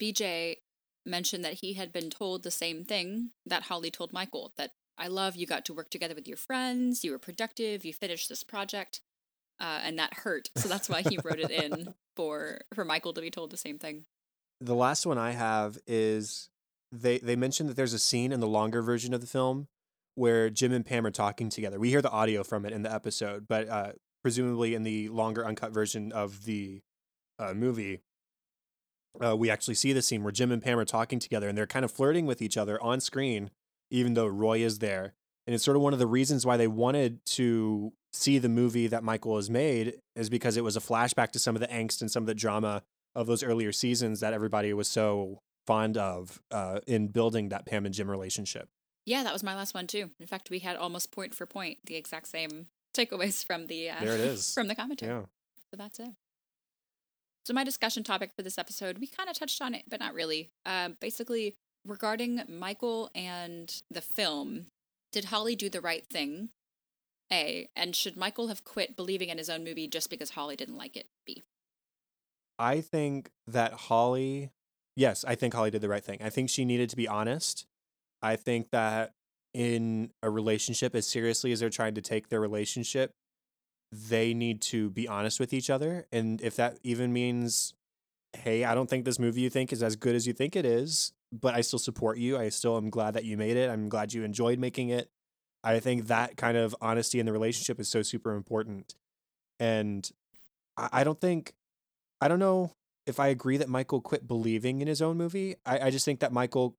BJ mentioned that he had been told the same thing that Holly told Michael that I love you got to work together with your friends, you were productive, you finished this project. Uh, and that hurt. So that's why he wrote it in for for Michael to be told the same thing. The last one I have is they they mentioned that there's a scene in the longer version of the film where Jim and Pam are talking together. We hear the audio from it in the episode, but uh, presumably in the longer uncut version of the uh, movie, uh, we actually see the scene where Jim and Pam are talking together and they're kind of flirting with each other on screen, even though Roy is there. And it's sort of one of the reasons why they wanted to see the movie that Michael has made is because it was a flashback to some of the angst and some of the drama of those earlier seasons that everybody was so fond of uh, in building that Pam and Jim relationship. Yeah, that was my last one too. In fact, we had almost point for point the exact same takeaways from the uh, there it is from the commentary. Yeah. So that's it. So my discussion topic for this episode, we kind of touched on it, but not really. Uh, basically, regarding Michael and the film, did Holly do the right thing? A. And should Michael have quit believing in his own movie just because Holly didn't like it? B. I think that Holly, yes, I think Holly did the right thing. I think she needed to be honest. I think that in a relationship, as seriously as they're trying to take their relationship, they need to be honest with each other. And if that even means, hey, I don't think this movie you think is as good as you think it is, but I still support you. I still am glad that you made it. I'm glad you enjoyed making it. I think that kind of honesty in the relationship is so super important. And I, don't think, I don't know if I agree that Michael quit believing in his own movie. I, I just think that Michael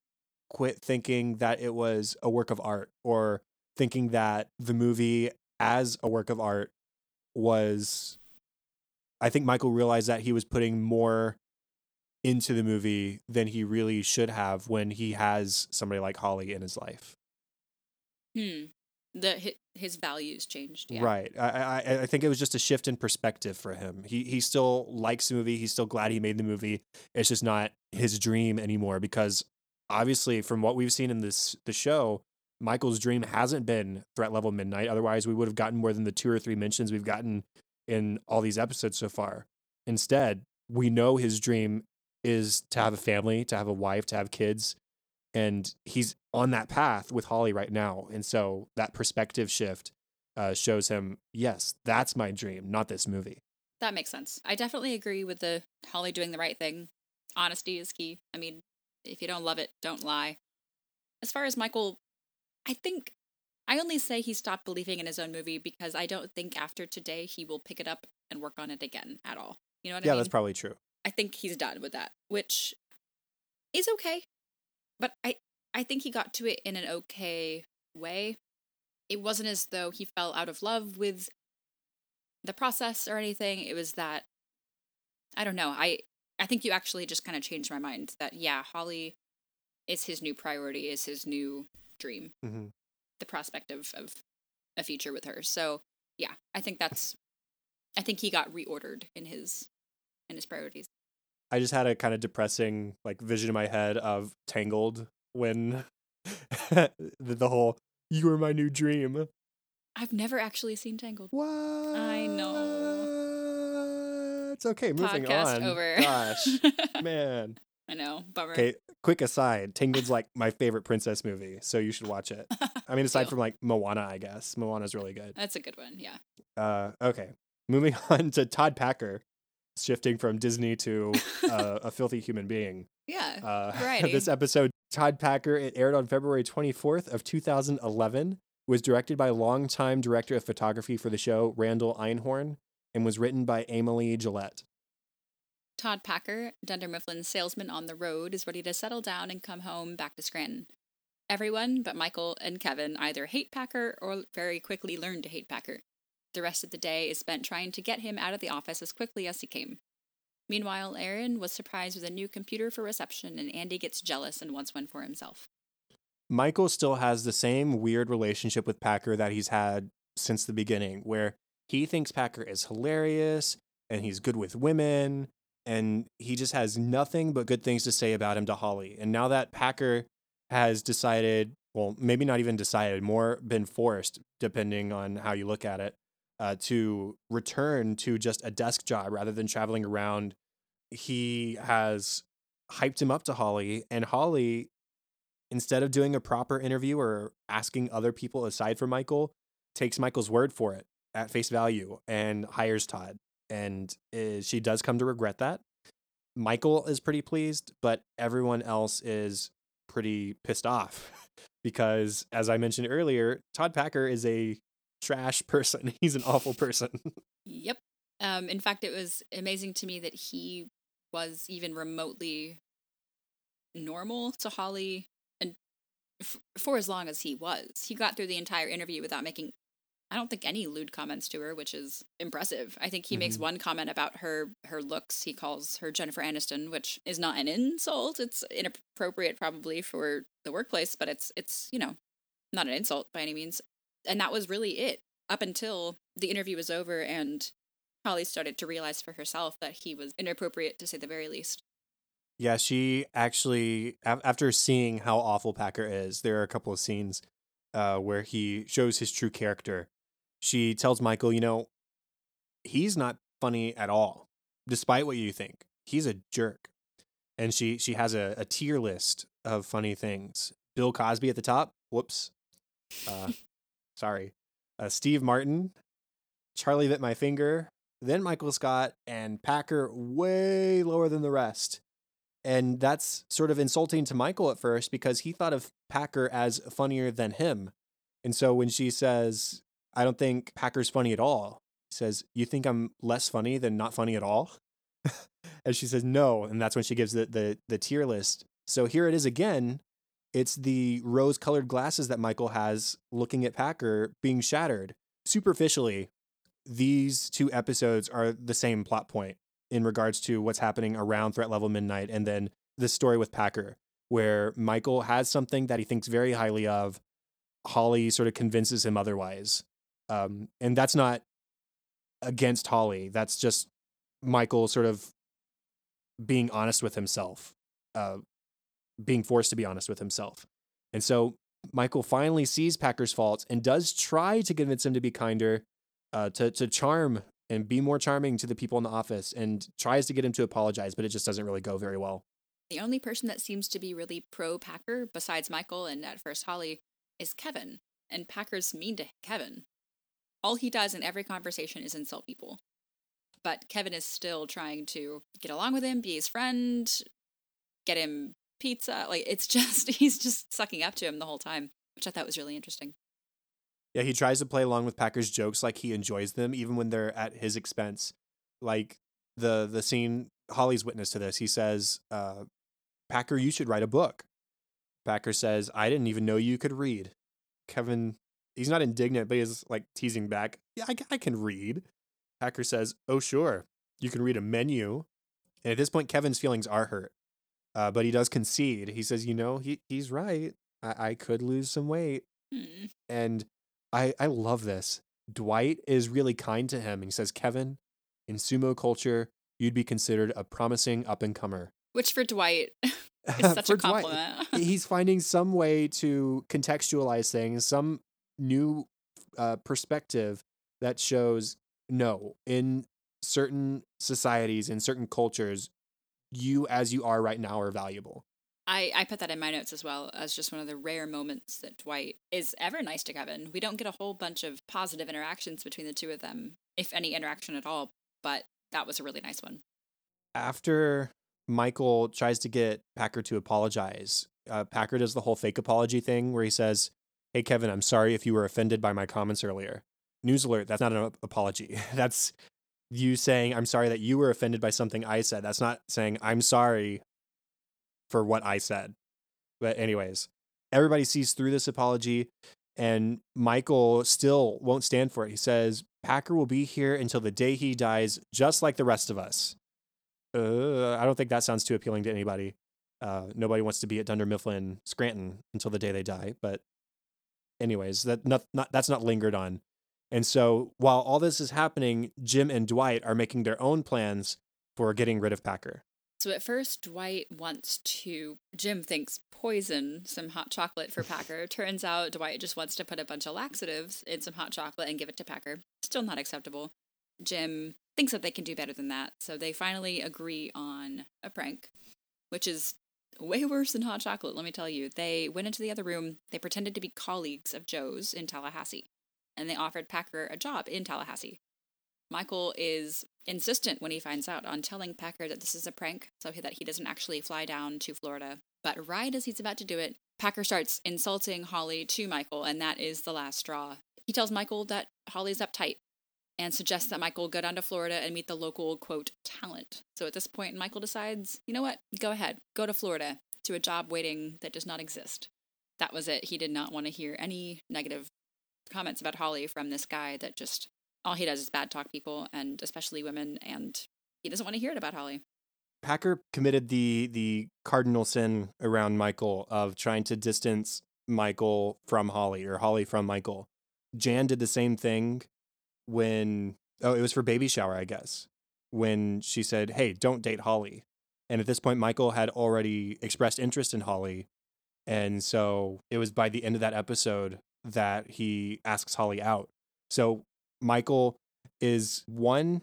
quit thinking that it was a work of art or thinking that the movie as a work of art was I think Michael realized that he was putting more into the movie than he really should have when he has somebody like Holly in his life. Hmm. The his values changed. Yeah. Right. I, I I think it was just a shift in perspective for him. He he still likes the movie. He's still glad he made the movie. It's just not his dream anymore because obviously from what we've seen in this the show, Michael's dream hasn't been threat level midnight. Otherwise, we would have gotten more than the two or three mentions we've gotten in all these episodes so far. Instead, we know his dream is to have a family, to have a wife, to have kids. And he's on that path with Holly right now. And so that perspective shift uh, shows him, yes, that's my dream, not this movie. That makes sense. I definitely agree with the Holly doing the right thing. Honesty is key. I mean, if you don't love it, don't lie. As far as Michael, I think I only say he stopped believing in his own movie because I don't think after today he will pick it up and work on it again at all. You know what yeah, I mean? that's probably true. I think he's done with that, which is okay. But I I think he got to it in an okay way. It wasn't as though he fell out of love with the process or anything. It was that I don't know. I I think you actually just kind of changed my mind that yeah, Holly is his new priority, is his new dream. hmm The prospect of of a future with her. So, yeah, I think that's I think he got reordered in his in his priorities. I just had a kind of depressing like vision in my head of Tangled when the, the whole "You were my new dream." I've never actually seen Tangled. What? I know. It's okay. Moving Podcast on. over. Gosh, man. I know. Bummer. Okay. Quick aside: Tangled's like my favorite princess movie, so you should watch it. I mean, aside from like Moana, I guess Moana's really good. That's a good one. Yeah. Uh, okay, moving on to Todd Packer, shifting from Disney to uh, a filthy human being. Yeah. Uh, Variety. this episode, Todd Packer, it aired on February 24th of 2011, was directed by longtime director of photography for the show, Randall Einhorn, and was written by Emily Gillette. Todd Packer, Dunder Mifflin's salesman on the road, is ready to settle down and come home back to Scranton. Everyone but Michael and Kevin either hate Packer or very quickly learn to hate Packer. The rest of the day is spent trying to get him out of the office as quickly as he came. Meanwhile, Erin was surprised with a new computer for reception, and Andy gets jealous and wants one for himself. Michael still has the same weird relationship with Packer that he's had since the beginning, where he thinks Packer is hilarious and he's good with women, and he just has nothing but good things to say about him to Holly. And now that Packer has decided, well, maybe not even decided, more been forced, depending on how you look at it, uh, to return to just a desk job rather than traveling around, he has hyped him up to Holly, and Holly instead of doing a proper interview or asking other people aside from Michael, takes Michael's word for it at face value and hires Todd. And uh, she does come to regret that. Michael is pretty pleased, but everyone else is pretty pissed off because, as I mentioned earlier, Todd Packer is a trash person. He's an awful person. Yep. Um, in fact, it was amazing to me that he was even remotely normal to Holly, and f- for as long as he was, he got through the entire interview without making, I don't think any lewd comments to her, which is impressive. I think he makes Mhm. one comment about her her looks. He calls her Jennifer Aniston, which is not an insult. It's inappropriate probably for the workplace, but it's it's you know not an insult by any means. And that was really it up until the interview was over and Holly started to realize for herself that he was inappropriate to say the very least. Yeah, she actually, after seeing how awful Packer is, there are a couple of scenes uh, where he shows his true character. She tells Michael, you know, he's not funny at all, despite what you think. He's a jerk. And she she has a, a tier list of funny things. Bill Cosby at the top. Whoops. Uh, sorry. Uh, Steve Martin, Charlie bit my finger, then Michael Scott, and Packer way lower than the rest. And that's sort of insulting to Michael at first because he thought of Packer as funnier than him. And so when she says, I don't think Packer's funny at all, he says, You think I'm less funny than not funny at all? and she says, No. And that's when she gives the, the, the tier list. So here it is again. It's the rose colored glasses that Michael has looking at Packer being shattered. Superficially, these two episodes are the same plot point in regards to what's happening around threat level midnight and then this story with Packer where Michael has something that he thinks very highly of Holly sort of convinces him otherwise um, and that's not against Holly that's just Michael sort of being honest with himself uh, being forced to be honest with himself and so Michael finally sees Packer's faults and does try to convince him to be kinder uh, to to charm and be more charming to the people in the office and tries to get him to apologize, but it just doesn't really go very well. The only person that seems to be really pro Packer, besides Michael and at first Holly, is Kevin. And Packer's mean to Kevin. All he does in every conversation is insult people. But Kevin is still trying to get along with him, be his friend, get him pizza. Like, it's just, he's just sucking up to him the whole time, which I thought was really interesting. Yeah, he tries to play along with Packer's jokes like he enjoys them, even when they're at his expense. Like the the scene, Holly's witness to this. He says, uh, "Packer, you should write a book." Packer says, "I didn't even know you could read." Kevin, he's not indignant, but he's like teasing back. Yeah, I, I can read. Packer says, "Oh sure, you can read a menu." And at this point, Kevin's feelings are hurt, uh, but he does concede. He says, "You know, he he's right. I, I could lose some weight." Hmm. And I I love this. Dwight is really kind to him and he says, Kevin, in sumo culture, you'd be considered a promising up and comer. Which for Dwight is such a Dwight, compliment. He's finding some way to contextualize things, some new uh, perspective that shows no, in certain societies, in certain cultures, you as you are right now are valuable. I, I put that in my notes as well as just one of the rare moments that Dwight is ever nice to Kevin. We don't get a whole bunch of positive interactions between the two of them, if any interaction at all, but that was a really nice one. after Michael tries to get Packer to apologize, uh, Packer does the whole fake apology thing where he says, Hey, Kevin, I'm sorry if you were offended by my comments earlier. News alert, that's not an apology. That's you saying, I'm sorry that you were offended by something I said. That's not saying, I'm sorry for what I said. But, anyways, everybody sees through this apology, and Michael still won't stand for it. He says, Packer will be here until the day he dies, just like the rest of us. Uh, I don't think that sounds too appealing to anybody. Uh, nobody wants to be at Dunder Mifflin, Scranton until the day they die. But, anyways, that not, not that's not lingered on. And so while all this is happening, Jim and Dwight are making their own plans for getting rid of Packer. So at first, Dwight wants to, Jim thinks, poison some hot chocolate for Packer. Turns out Dwight just wants to put a bunch of laxatives in some hot chocolate and give it to Packer. Still not acceptable. Jim thinks that they can do better than that. So they finally agree on a prank, which is way worse than hot chocolate, let me tell you. They went into the other room, they pretended to be colleagues of Jo's in Tallahassee, and they offered Packer a job in Tallahassee. Michael is insistent when he finds out on telling Packer that this is a prank so that he doesn't actually fly down to Florida. But right as he's about to do it, Packer starts insulting Holly to Michael, and that is the last straw. He tells Michael that Holly's uptight and suggests that Michael go down to Florida and meet the local, quote, talent. So at this point, Michael decides, you know what, go ahead, go to Florida to a job waiting that does not exist. That was it. He did not want to hear any negative comments about Holly from this guy that just all he does is bad talk people and especially women and he doesn't want to hear it about Holly. Packer committed the the cardinal sin around Michael of trying to distance Michael from Holly or Holly from Michael. Jan did the same thing when oh it was for baby shower I guess when she said hey don't date Holly and at this point Michael had already expressed interest in Holly and so it was by the end of that episode that he asks Holly out. So Michael is one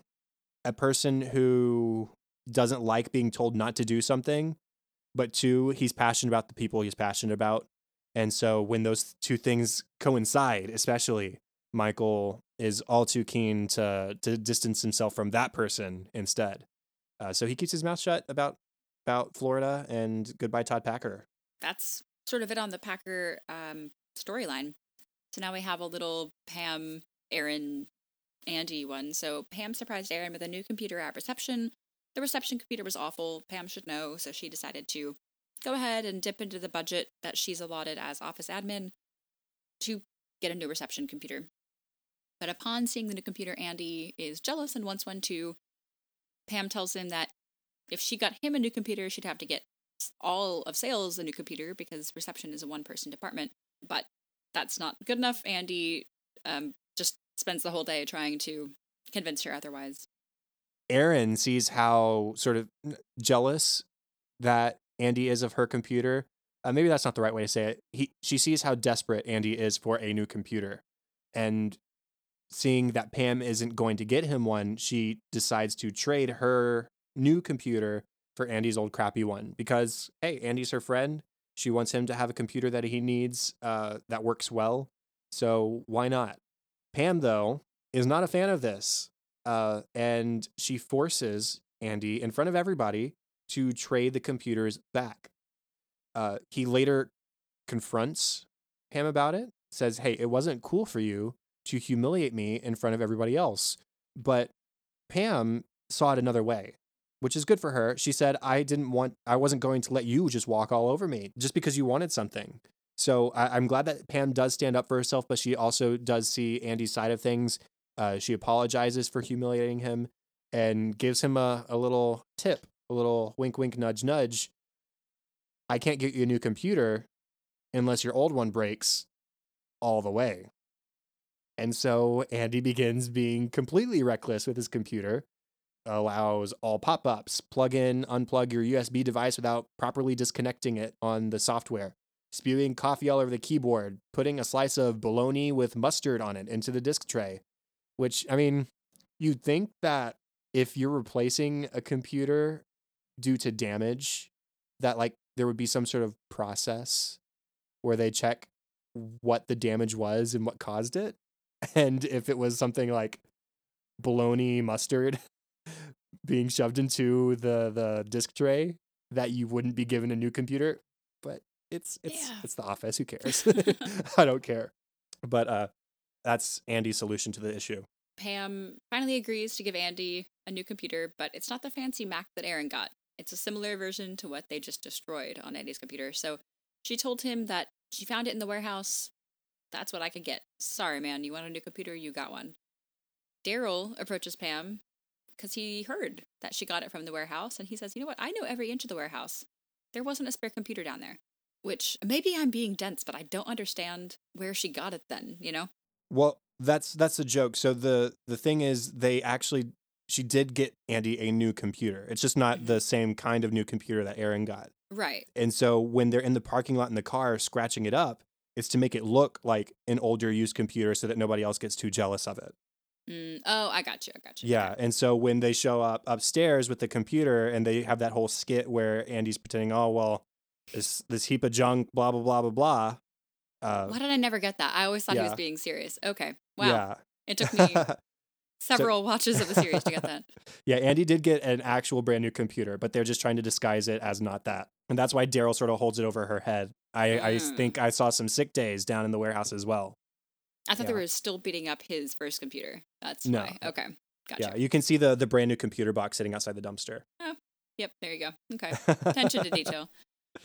a person who doesn't like being told not to do something, but two, he's passionate about the people he's passionate about. And so when those two things coincide, especially Michael is all too keen to to distance himself from that person instead. Uh, so he keeps his mouth shut about about Florida and goodbye Todd Packer. That's sort of it on the Packer um, storyline. So now we have a little Pam, Erin, Andy one. So Pam surprised Erin with a new computer at reception. The reception computer was awful. Pam should know, so she decided to go ahead and dip into the budget that she's allotted as office admin to get a new reception computer. But upon seeing the new computer, Andy is jealous and wants one too. Pam tells him that if she got him a new computer, she'd have to get all of sales a new computer because reception is a one person department. But that's not good enough. Andy um, just spends the whole day trying to convince her otherwise. Erin sees how sort of jealous that Andy is of her computer. Uh, maybe that's not the right way to say it. He she sees how desperate Andy is for a new computer, and seeing that Pam isn't going to get him one, she decides to trade her new computer for Andy's old crappy one because hey, Andy's her friend. She wants him to have a computer that he needs uh, that works well. So why not? Pam though is not a fan of this uh, and she forces Andy in front of everybody to trade the computers back. Uh, he later confronts Pam about it, says, Hey, it wasn't cool for you to humiliate me in front of everybody else. But Pam saw it another way, which is good for her. She said, I didn't want, I wasn't going to let you just walk all over me just because you wanted something. So I, am glad that Pam does stand up for herself, but she also does see Andy's side of things. Uh, she apologizes for humiliating him and gives him a, a little tip, a little wink, wink, nudge, nudge. I can't get you a new computer unless your old one breaks all the way. And so Andy begins being completely reckless with his computer, allows all pop ups, plug in, unplug your USB device without properly disconnecting it on the software, spewing coffee all over the keyboard, putting a slice of bologna with mustard on it into the disk tray. Which, I mean, you'd think that if you're replacing a computer due to damage, that like there would be some sort of process where they check what the damage was and what caused it. And if it was something like bologna mustard being shoved into the the disk tray, that you wouldn't be given a new computer. But it's it's yeah. it's the office. Who cares? I don't care. But uh that's Andy's solution to the issue. Pam finally agrees to give Andy a new computer, but it's not the fancy Mac that Erin got. It's a similar version to what they just destroyed on Andy's computer. So she told him that she found it in the warehouse. That's what I could get. Sorry, man. You want a new computer? You got one. Daryl approaches Pam because he heard that she got it from the warehouse, and he says, You know what? I know every inch of the warehouse. There wasn't a spare computer down there. Which maybe I'm being dense, but I don't understand where she got it then, you know? Well, that's that's a joke. So the the thing is they actually she did get Andy a new computer. It's just not mm-hmm. the same kind of new computer that Erin got. Right. And so when they're in the parking lot in the car scratching it up, it's to make it look like an older used computer so that nobody else gets too jealous of it. Mm, oh, I got you. I got you. Yeah. And so when they show up upstairs with the computer and they have that whole skit where Andy's pretending, oh, well, this, this heap of junk, blah, blah, blah, blah, blah. Uh, Why did I never get that? I always thought yeah. he was being serious. Okay. Wow. Yeah. It took me several so, watches of the series to get that. yeah, Andy did get an actual brand new computer, but they're just trying to disguise it as not that. And that's why Daryl sort of holds it over her head. I, mm. I think I saw some sick days down in the warehouse as well. I thought yeah. they were still beating up his first computer. That's no. why. Okay. Gotcha. Yeah, you can see the the brand new computer box sitting outside the dumpster. Oh, yep. There you go. Okay. Attention to detail.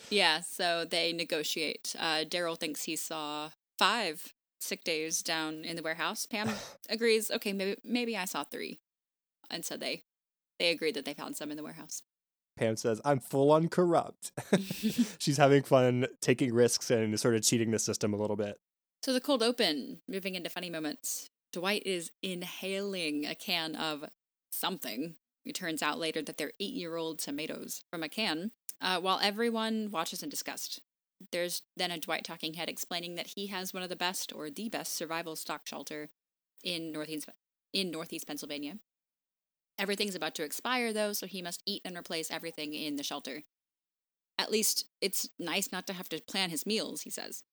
Yeah. So they negotiate. Uh, Daryl thinks he saw five sick days down in the warehouse. Pam agrees. Okay, maybe maybe I saw three, and so they they agreed that they found some in the warehouse. Pam says, "I'm full on corrupt." She's having fun taking risks and sort of cheating the system a little bit. So the cold open, moving into funny moments. Dwight is inhaling a can of something. It turns out later that they're eight-year-old tomatoes from a can, uh, while everyone watches in disgust. There's then a Dwight talking head explaining that he has one of the best or the best survival stock shelter in northeast in northeast Pennsylvania. Everything's about to expire though, so he must eat and replace everything in the shelter. At least it's nice not to have to plan his meals, he says.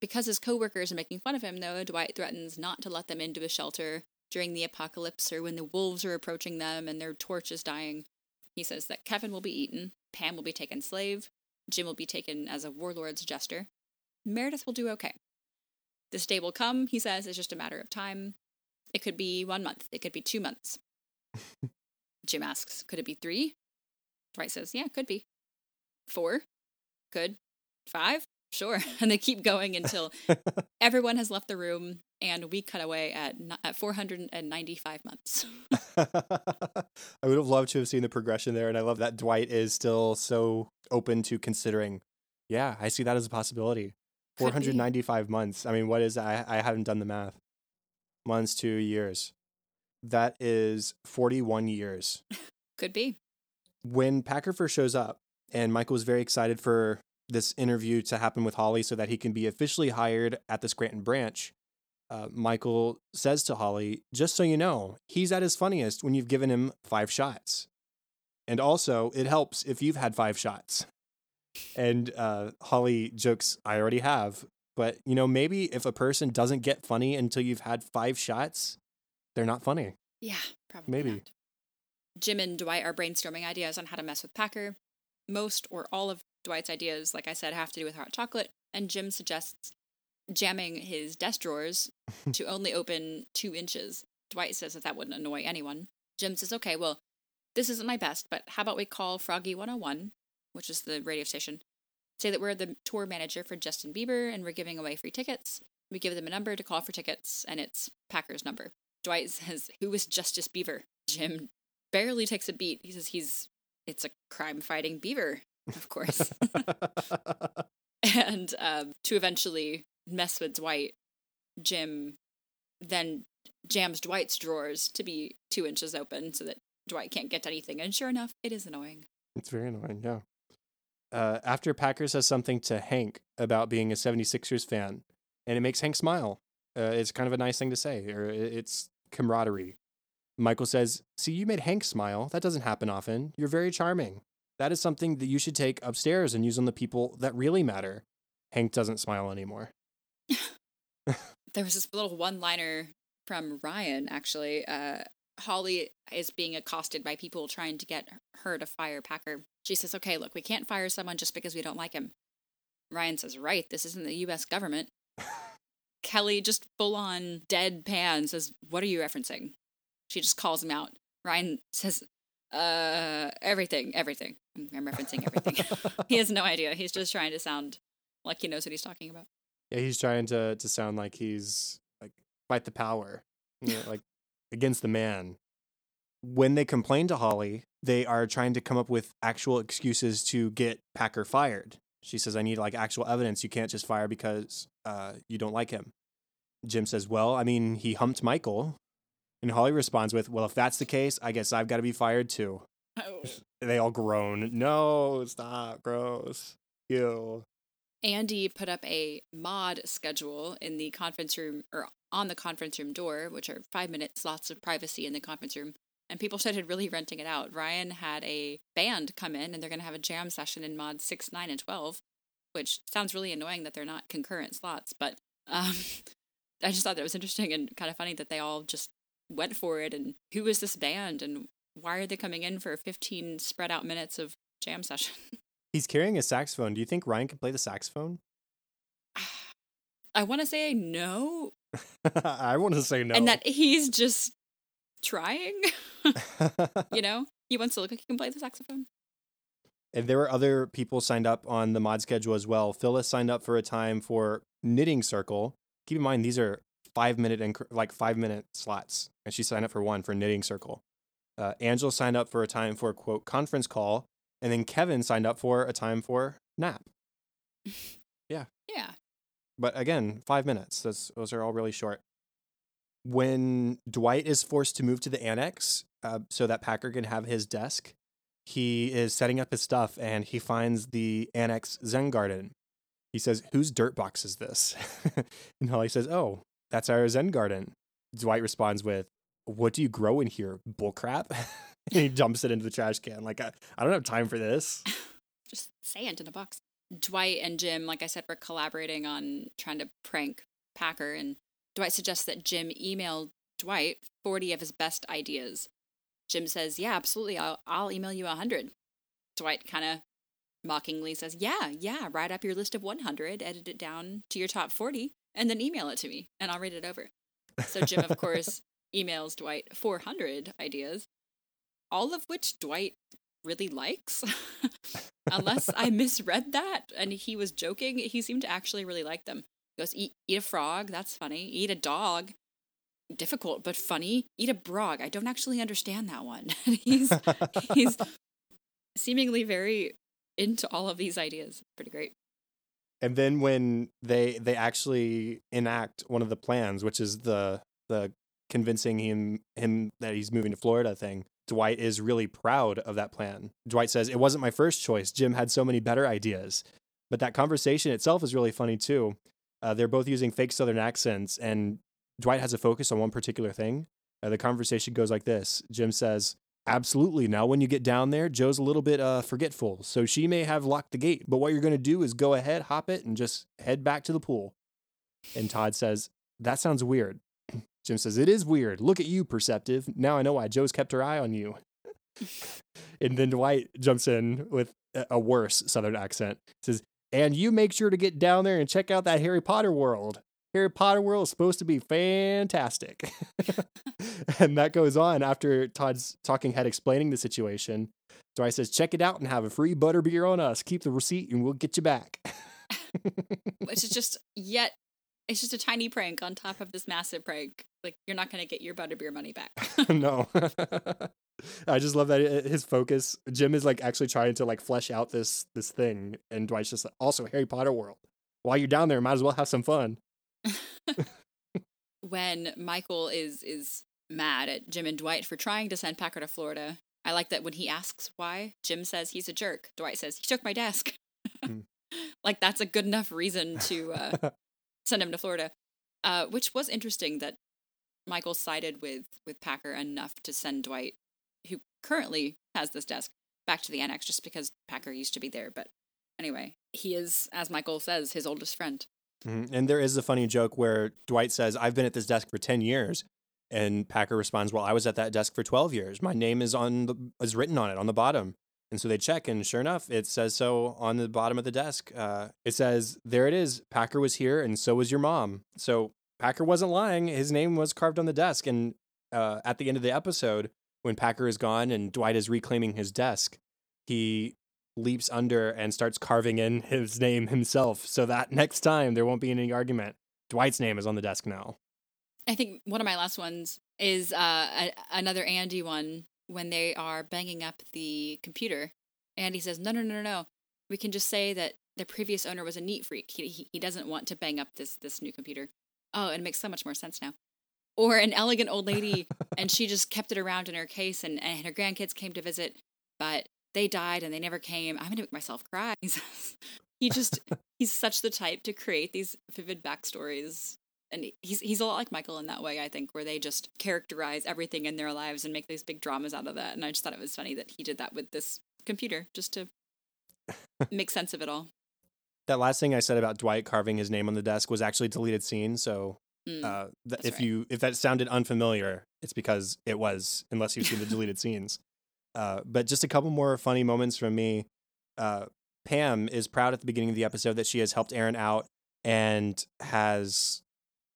Because his coworkers are making fun of him though, Dwight threatens not to let them into his shelter during the apocalypse or when the wolves are approaching them and their torch is dying. He says that Kevin will be eaten, Pam will be taken slave, Jim will be taken as a warlord's jester. Meredith will do okay. This day will come, he says, it's just a matter of time. It could be one month, it could be two months. Jim asks, could it be three? Dwight says, yeah, could be. Four? Could. Five? Sure. And they keep going until everyone has left the room and we cut away at, at 495 months. I would have loved to have seen the progression there. And I love that Dwight is still so open to considering, yeah, I see that as a possibility. 495 months. I mean, what is that? I, I haven't done the math. Months to years. That is 41 years. Could be. When Packer first shows up, and Michael was very excited for this interview to happen with Holly so that he can be officially hired at the Scranton branch, uh, Michael says to Holly, just so you know, he's at his funniest when you've given him five shots. And also, it helps if you've had five shots. And uh, Holly jokes, I already have. But, you know, maybe if a person doesn't get funny until you've had five shots, they're not funny. Yeah, probably. Maybe. Not. Jim and Dwight are brainstorming ideas on how to mess with Packer. Most or all of Dwight's ideas, like I said, have to do with hot chocolate, and Jim suggests jamming his desk drawers to only open two inches. Dwight says that that wouldn't annoy anyone. Jim says, okay, well, this isn't my best, but how about we call Froggy 101, which is the radio station, say that we're the tour manager for Justin Bieber and we're giving away free tickets. We give them a number to call for tickets, and it's Packer's number. Dwight says, Who is Justice Beaver? Jim barely takes a beat. He says he's it's a crime fighting beaver, of course. and um, to eventually mess with Dwight, Jim then jams Dwight's drawers to be two inches open so that Dwight can't get anything. And sure enough, it is annoying. It's very annoying, yeah. Uh, after Packer says something to Hank about being a 76ers fan, and it makes Hank smile. Uh, it's kind of a nice thing to say, or it's camaraderie. Michael says, See, you made Hank smile. That doesn't happen often. You're very charming. That is something that you should take upstairs and use on the people that really matter. Hank doesn't smile anymore. there was this little one liner from Ryan, actually. Uh, Holly is being accosted by people trying to get her to fire Packer. She says, Okay, look, we can't fire someone just because we don't like him. Ryan says, Right, this isn't the US government. Kelly just full on deadpan says, What are you referencing? She just calls him out. Ryan says, uh, everything, everything. I'm referencing everything. he has no idea. He's just trying to sound like he knows what he's talking about. Yeah, he's trying to to sound like he's like fight the power, you know, like against the man. When they complain to Holly, they are trying to come up with actual excuses to get Packer fired. She says, "I need like actual evidence. You can't just fire because uh, you don't like him." Jim says, "Well, I mean, he humped Michael." And Holly responds with, Well, if that's the case, I guess I've got to be fired too. Oh. They all groan. No, stop. Gross. Ew. Andy put up a mod schedule in the conference room or on the conference room door, which are five minutes, lots of privacy in the conference room. And people started really renting it out. Ryan had a band come in and they're going to have a jam session in mod 6, 9, and 12, which sounds really annoying that they're not concurrent slots. But um, I just thought that was interesting and kind of funny that they all just went for it and who is this band and why are they coming in for 15 spread out minutes of jam session? He's carrying a saxophone. Do you think Ryan can play the saxophone? I want to say no. I want to say no. And that he's just trying. you know, he wants to look like he can play the saxophone. And there were other people signed up on the mod schedule as well. Phyllis signed up for a time for knitting circle. Keep in mind, these are five minute inc- like five minute slots, and she signed up for one for knitting circle. Uh, Angela signed up for a time for quote conference call, and then Kevin signed up for a time for nap. Yeah. Yeah. But again, five minutes. Those those are all really short. When Dwight is forced to move to the annex uh, so that Packer can have his desk, he is setting up his stuff and he finds the annex Zen garden. He says, "Whose dirt box is this?" and Holly says, "Oh, that's our Zen garden. Dwight responds with, What do you grow in here? Bullcrap? and he dumps it into the trash can. Like, I, I don't have time for this. Just sand in a box. Dwight and Jim, like I said, were collaborating on trying to prank Packer. And Dwight suggests that Jim email Dwight 40 of his best ideas. Jim says, Yeah, absolutely. I'll, I'll email you 100. Dwight kind of mockingly says, Yeah, yeah, write up your list of 100, edit it down to your top 40 and then email it to me and I'll read it over. So Jim, of course, emails Dwight 400 ideas, all of which Dwight really likes. Unless I misread that and he was joking, he seemed to actually really like them. He goes, eat, eat a frog, that's funny. Eat a dog, difficult but funny. Eat a brog, I don't actually understand that one. he's he's seemingly very into all of these ideas. Pretty great. And then when they they actually enact one of the plans, which is the the convincing him him that he's moving to Florida thing, Dwight is really proud of that plan. Dwight says, "It wasn't my first choice. Jim had so many better ideas." But that conversation itself is really funny too. Uh, they're both using fake Southern accents, and Dwight has a focus on one particular thing. Uh, the conversation goes like this: Jim says, Absolutely. Now, when you get down there, Jo's a little bit uh, forgetful, so she may have locked the gate. But what you're going to do is go ahead, hop it, and just head back to the pool. And Todd says, That sounds weird. Jim says, It is weird. Look at you, perceptive. Now I know why Jo's kept her eye on you. and then Dwight jumps in with a worse Southern accent. Says, And you make sure to get down there and check out that Harry Potter world. Harry Potter world is supposed to be fantastic. and that goes on after Todd's talking head explaining the situation. Dwight says, check it out and have a free butter beer on us. Keep the receipt and we'll get you back. Which is just yet it's just a tiny prank on top of this massive prank. Like you're not gonna get your butterbeer money back. no. I just love that his focus. Jim is like actually trying to like flesh out this this thing, and Dwight's just like, also Harry Potter world. While you're down there, might as well have some fun. when Michael is is mad at Jim and Dwight for trying to send Packer to Florida, I like that when he asks why, Jim says he's a jerk. Dwight says he took my desk. Mm. like that's a good enough reason to uh, send him to Florida. Uh, which was interesting that Michael sided with with Packer enough to send Dwight, currently has this desk, back to the annex just because Packer used to be there. But anyway, he is, as Michael says, his oldest friend. Mm-hmm. And there is a funny joke where Dwight says, I've been at this desk for 10 years. And Packer responds, Well, I was at that desk for 12 years. My name is on the is written on it on the bottom. And so they check, and sure enough, it says so on the bottom of the desk. Uh, it says, There it is. Packer was here, and so was your mom. So Packer wasn't lying. His name was carved on the desk. And uh, at the end of the episode, when Packer is gone and Dwight is reclaiming his desk, he leaps under and starts carving in his name himself so that next time there won't be any argument. Dwight's name is on the desk now. I think one of my last ones is uh, a, another Andy one when they are banging up the computer. Andy says, "No, no, no, no, no. We can just say that the previous owner was a neat freak. He he, he doesn't want to bang up this this new computer. Oh, it makes so much more sense now." Or an elegant old lady, and she just kept it around in her case, and, and her grandkids came to visit, but they died and they never came. I'm gonna make myself cry. he just he's such the type to create these vivid backstories and he's he's a lot like Michael in that way, I think, where they just characterize everything in their lives and make these big dramas out of that. And I just thought it was funny that he did that with this computer, just to make sense of it all. That last thing I said about Dwight carving his name on the desk was actually deleted scene. So mm, uh, th- if right. you if that sounded unfamiliar, it's because it was, unless you've seen the deleted scenes. Uh, but just a couple more funny moments from me. Uh, Pam is proud at the beginning of the episode that she has helped Erin out and has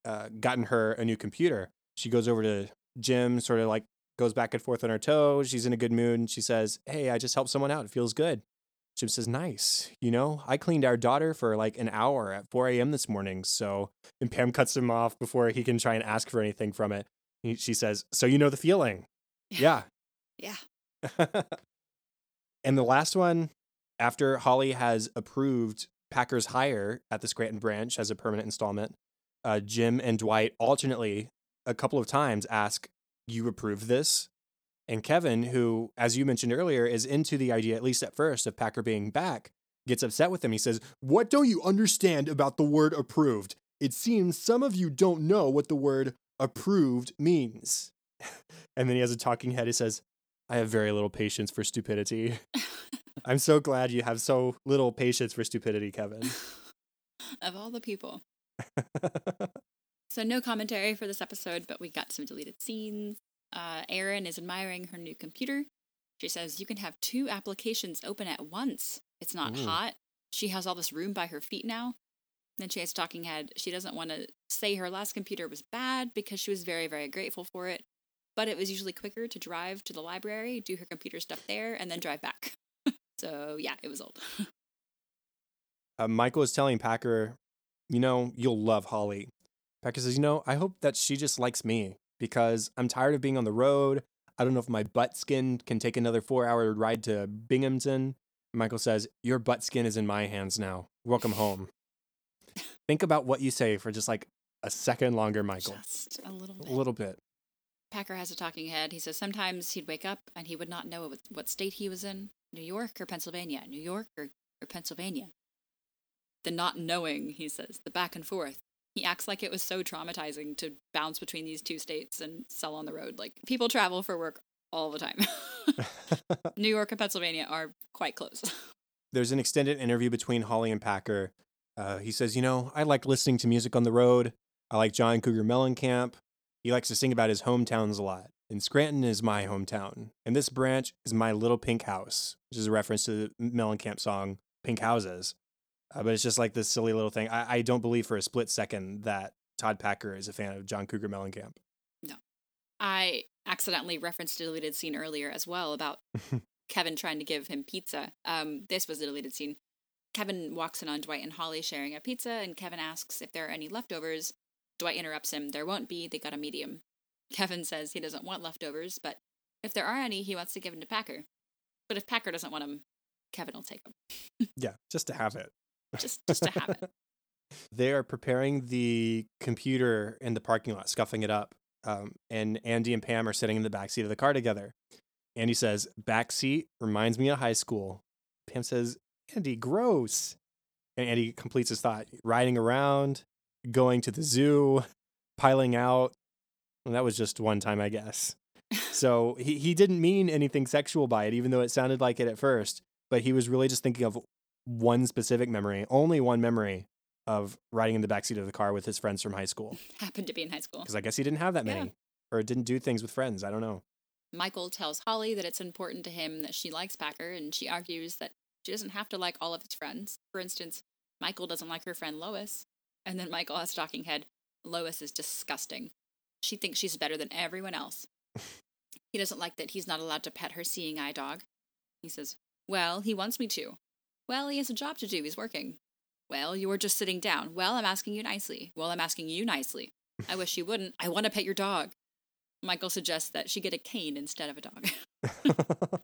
uh, gotten her a new computer. She goes over to Jim, sort of like goes back and forth on her toes. She's in a good mood and she says, Hey, I just helped someone out. It feels good. Jim says, Nice. You know, I cleaned our daughter for like an hour at 4 a.m. this morning. So, and Pam cuts him off before he can try and ask for anything from it. He, she says, So you know the feeling? Yeah. Yeah. and the last one, after Holly has approved Packer's hire at the Scranton branch as a permanent installment, uh, Jim and Dwight alternately a couple of times ask, You approve this? And Kevin, who, as you mentioned earlier, is into the idea, at least at first, of Packer being back, gets upset with him. He says, What don't you understand about the word approved? It seems some of you don't know what the word approved means. and then he has a talking head. He says, I have very little patience for stupidity. I'm so glad you have so little patience for stupidity, Kevin. of all the people. so, no commentary for this episode, but we got some deleted scenes. Uh, Erin is admiring her new computer. She says, You can have two applications open at once. It's not hot. She has all this room by her feet now. Then she has talking head. She doesn't want to say her last computer was bad because she was very, very grateful for it but it was usually quicker to drive to the library, do her computer stuff there, and then drive back. so yeah, it was old. uh, Michael is telling Packer, you know, you'll love Holly. Packer says, you know, I hope that she just likes me because I'm tired of being on the road. I don't know if my butt skin can take another four hour ride to Binghamton. Michael says, Your butt skin is in my hands now. Welcome home. Think about what you say for just like a second longer, Michael. Just a little bit. A little bit. Packer has a talking head. He says sometimes he'd wake up and he would not know what, what state he was in New York or Pennsylvania, New York or, or Pennsylvania. The not knowing, he says, the back and forth. He acts like it was so traumatizing to bounce between these two states and sell on the road. Like people travel for work all the time. New York and Pennsylvania are quite close. There's an extended interview between Holly and Packer. Uh, he says, You know, I like listening to music on the road. I like John Cougar Mellencamp. He likes to sing about his hometowns a lot. And Scranton is my hometown. And this branch is my little pink house, which is a reference to the Mellencamp song, Pink Houses. Uh, but it's just like this silly little thing. I, I don't believe for a split second that Todd Packer is a fan of John Cougar Mellencamp. No. I accidentally referenced a deleted scene earlier as well about Kevin trying to give him pizza. Um, this was a deleted scene. Kevin walks in on Dwight and Holly sharing a pizza, and Kevin asks if there are any leftovers. Dwight interrupts him. There won't be. They got a medium. Kevin says he doesn't want leftovers, but if there are any, he wants to give them to Packer. But if Packer doesn't want them, Kevin will take them. Yeah, just to have it. Just, just to have it. they are preparing the computer in the parking lot, scuffing it up. Um, and Andy and Pam are sitting in the back seat of the car together. Andy says, "Back seat reminds me of high school." Pam says, "Andy, gross." And Andy completes his thought: riding around, going to the zoo, piling out. Well, that was just one time, I guess. So he, he didn't mean anything sexual by it, even though it sounded like it at first. But he was really just thinking of one specific memory, only one memory of riding in the backseat of the car with his friends from high school. Happened to be in high school. Because I guess he didn't have that Yeah. many or didn't do things with friends. I don't know. Michael tells Holly that it's important to him that she likes Packer, and she argues that she doesn't have to like all of his friends. For instance, Michael doesn't like her friend Lois, and then Michael has a talking head. Lois is disgusting. She thinks she's better than everyone else. he doesn't like that he's not allowed to pet her seeing eye dog. He says, Well, he wants me to. Well, he has a job to do. He's working. Well, you were just sitting down. Well, I'm asking you nicely. Well, I'm asking you nicely. I wish you wouldn't. I want to pet your dog. Michael suggests that she get a cane instead of a dog.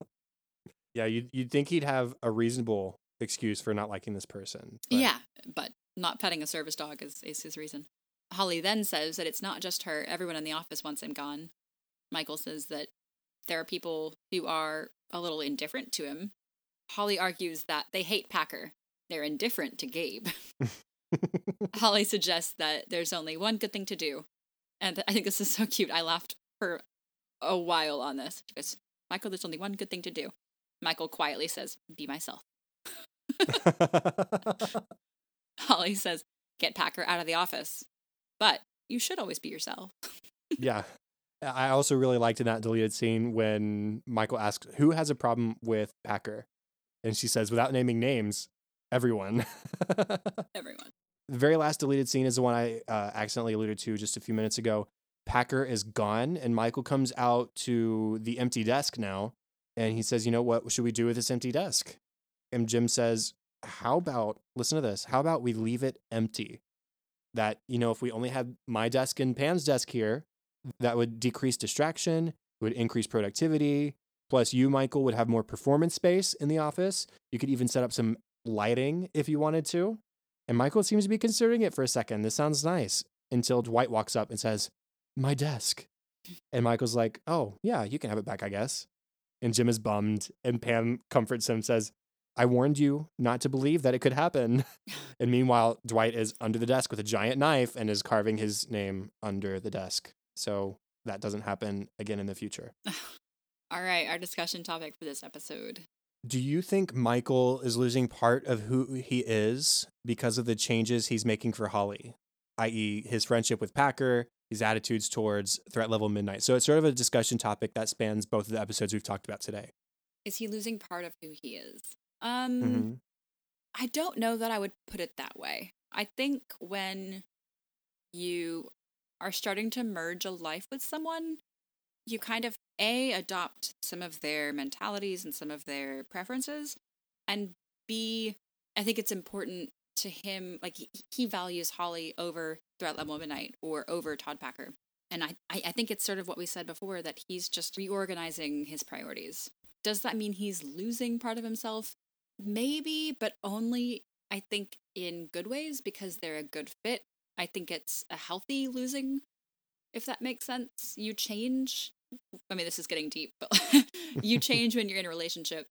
yeah, you'd, you'd think he'd have a reasonable excuse for not liking this person. but- Yeah, but not petting a service dog is, is his reason. Holly then says that it's not just her, everyone in the office wants him gone. Michael says that there are people who are a little indifferent to him. Holly argues that they hate Packer. They're indifferent to Gabe. Holly suggests that there's only one good thing to do. And I think this is so cute. I laughed for a while on this. She goes, Michael, there's only one good thing to do. Michael quietly says, Be myself. Holly says, Get Packer out of the office. But you should always be yourself. yeah. I also really liked in that deleted scene when Michael asks, Who has a problem with Packer? And she says, without naming names, everyone. Everyone. The very last deleted scene is the one I uh, accidentally alluded to just a few minutes ago. Packer is gone, and Michael comes out to the empty desk now, and he says, "You know what should we do with this empty desk?" And Jim says, "How about listen to this? How about we leave it empty? That you know, if we only had my desk and Pam's desk here, that would decrease distraction, would increase productivity. Plus, you, Michael, would have more performance space in the office. You could even set up some lighting if you wanted to." And Michael seems to be considering it for a second. This sounds nice. Until Dwight walks up and says, My desk. And Michael's like, Oh, yeah, you can have it back, I guess. And Jim is bummed. And Pam comforts him, says, I warned you not to believe that it could happen. and meanwhile, Dwight is under the desk with a giant knife and is carving his name under the desk. So that doesn't happen again in the future. All right, our discussion topic for this episode. Do you think Michael is losing part of who he is because of the changes he's making for Holly, i.e., his friendship with Packer, his attitudes towards threat level midnight? So it's sort of a discussion topic that spans both of the episodes we've talked about today. Is he losing part of who he is? Um, Mhm. I don't know that I would put it that way. I think when you are starting to merge a life with someone, you kind of A, adopt some of their mentalities and some of their preferences, and B, I think it's important to him, like he, he values Holly over Throughout Threat Level Midnight or over Todd Packer. And I, I think it's sort of what we said before that he's just reorganizing his priorities. Does that mean he's losing part of himself? Maybe, but only I think in good ways because they're a good fit. I think it's a healthy losing, if that makes sense. You change. I mean, this is getting deep, but you change when you're in a relationship,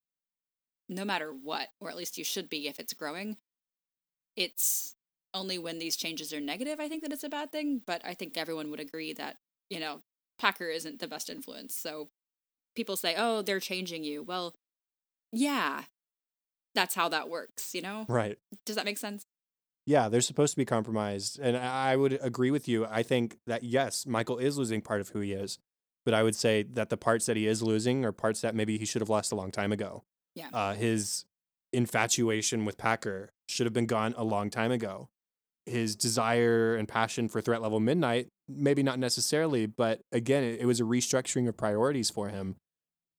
no matter what, or at least you should be if it's growing. It's only when these changes are negative, I think that it's a bad thing, but I think everyone would agree that, you know, Packer isn't the best influence. So people say, oh, they're changing you. Well, yeah, that's how that works, you know? Right. Does that make sense? Yeah, they're supposed to be compromised. And I I would agree with you. I think that, yes, Michael is losing part of who he is. But I would say that the parts that he is losing are parts that maybe he should have lost a long time ago. Yeah. Uh, his infatuation with Packer should have been gone a long time ago. His desire and passion for threat level midnight, maybe not necessarily, but again, it, it was a restructuring of priorities for him.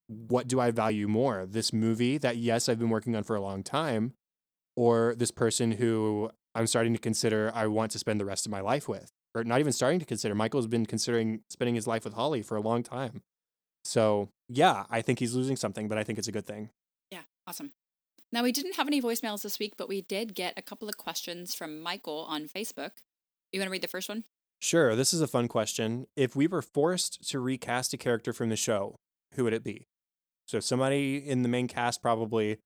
What do I value more? This movie that, yes, I've been working on for a long time, or this person who I'm starting to consider I want to spend the rest of my life with? Or not even starting to consider. Michael's been considering spending his life with Holly for a long time. So, yeah, I think he's losing something, but I think it's a good thing. Yeah, awesome. Now, we didn't have any voicemails this week, but we did get a couple of questions from Michael on Facebook. You want to read the first one? Sure, this is a fun question. If we were forced to recast a character from the show, who would it be? So, somebody in the main cast, probably.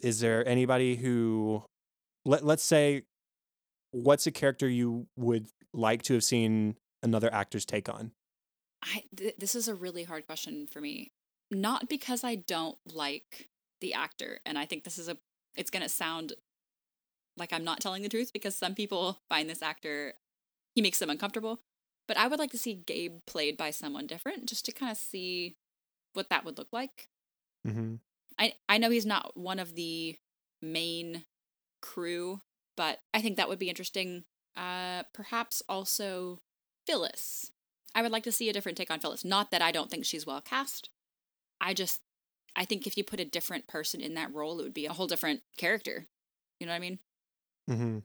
Is there anybody who, let, let's say, what's a character you would like to have seen another actor's take on? I th- this is a really hard question for me. Not because I don't like the actor, and I think this is a it's going to sound like I'm not telling the truth because some people find this actor he makes them uncomfortable, but I would like to see Gabe played by someone different just to kind of see what that would look like. Mm-hmm. I I know he's not one of the main crew, but I think that would be interesting. Uh perhaps also Phyllis I would like to see a different take on Phyllis. Not that I don't think she's well cast. I just I think if you put a different person in that role, it would be a whole different character. You know what I mean? Mm-hmm.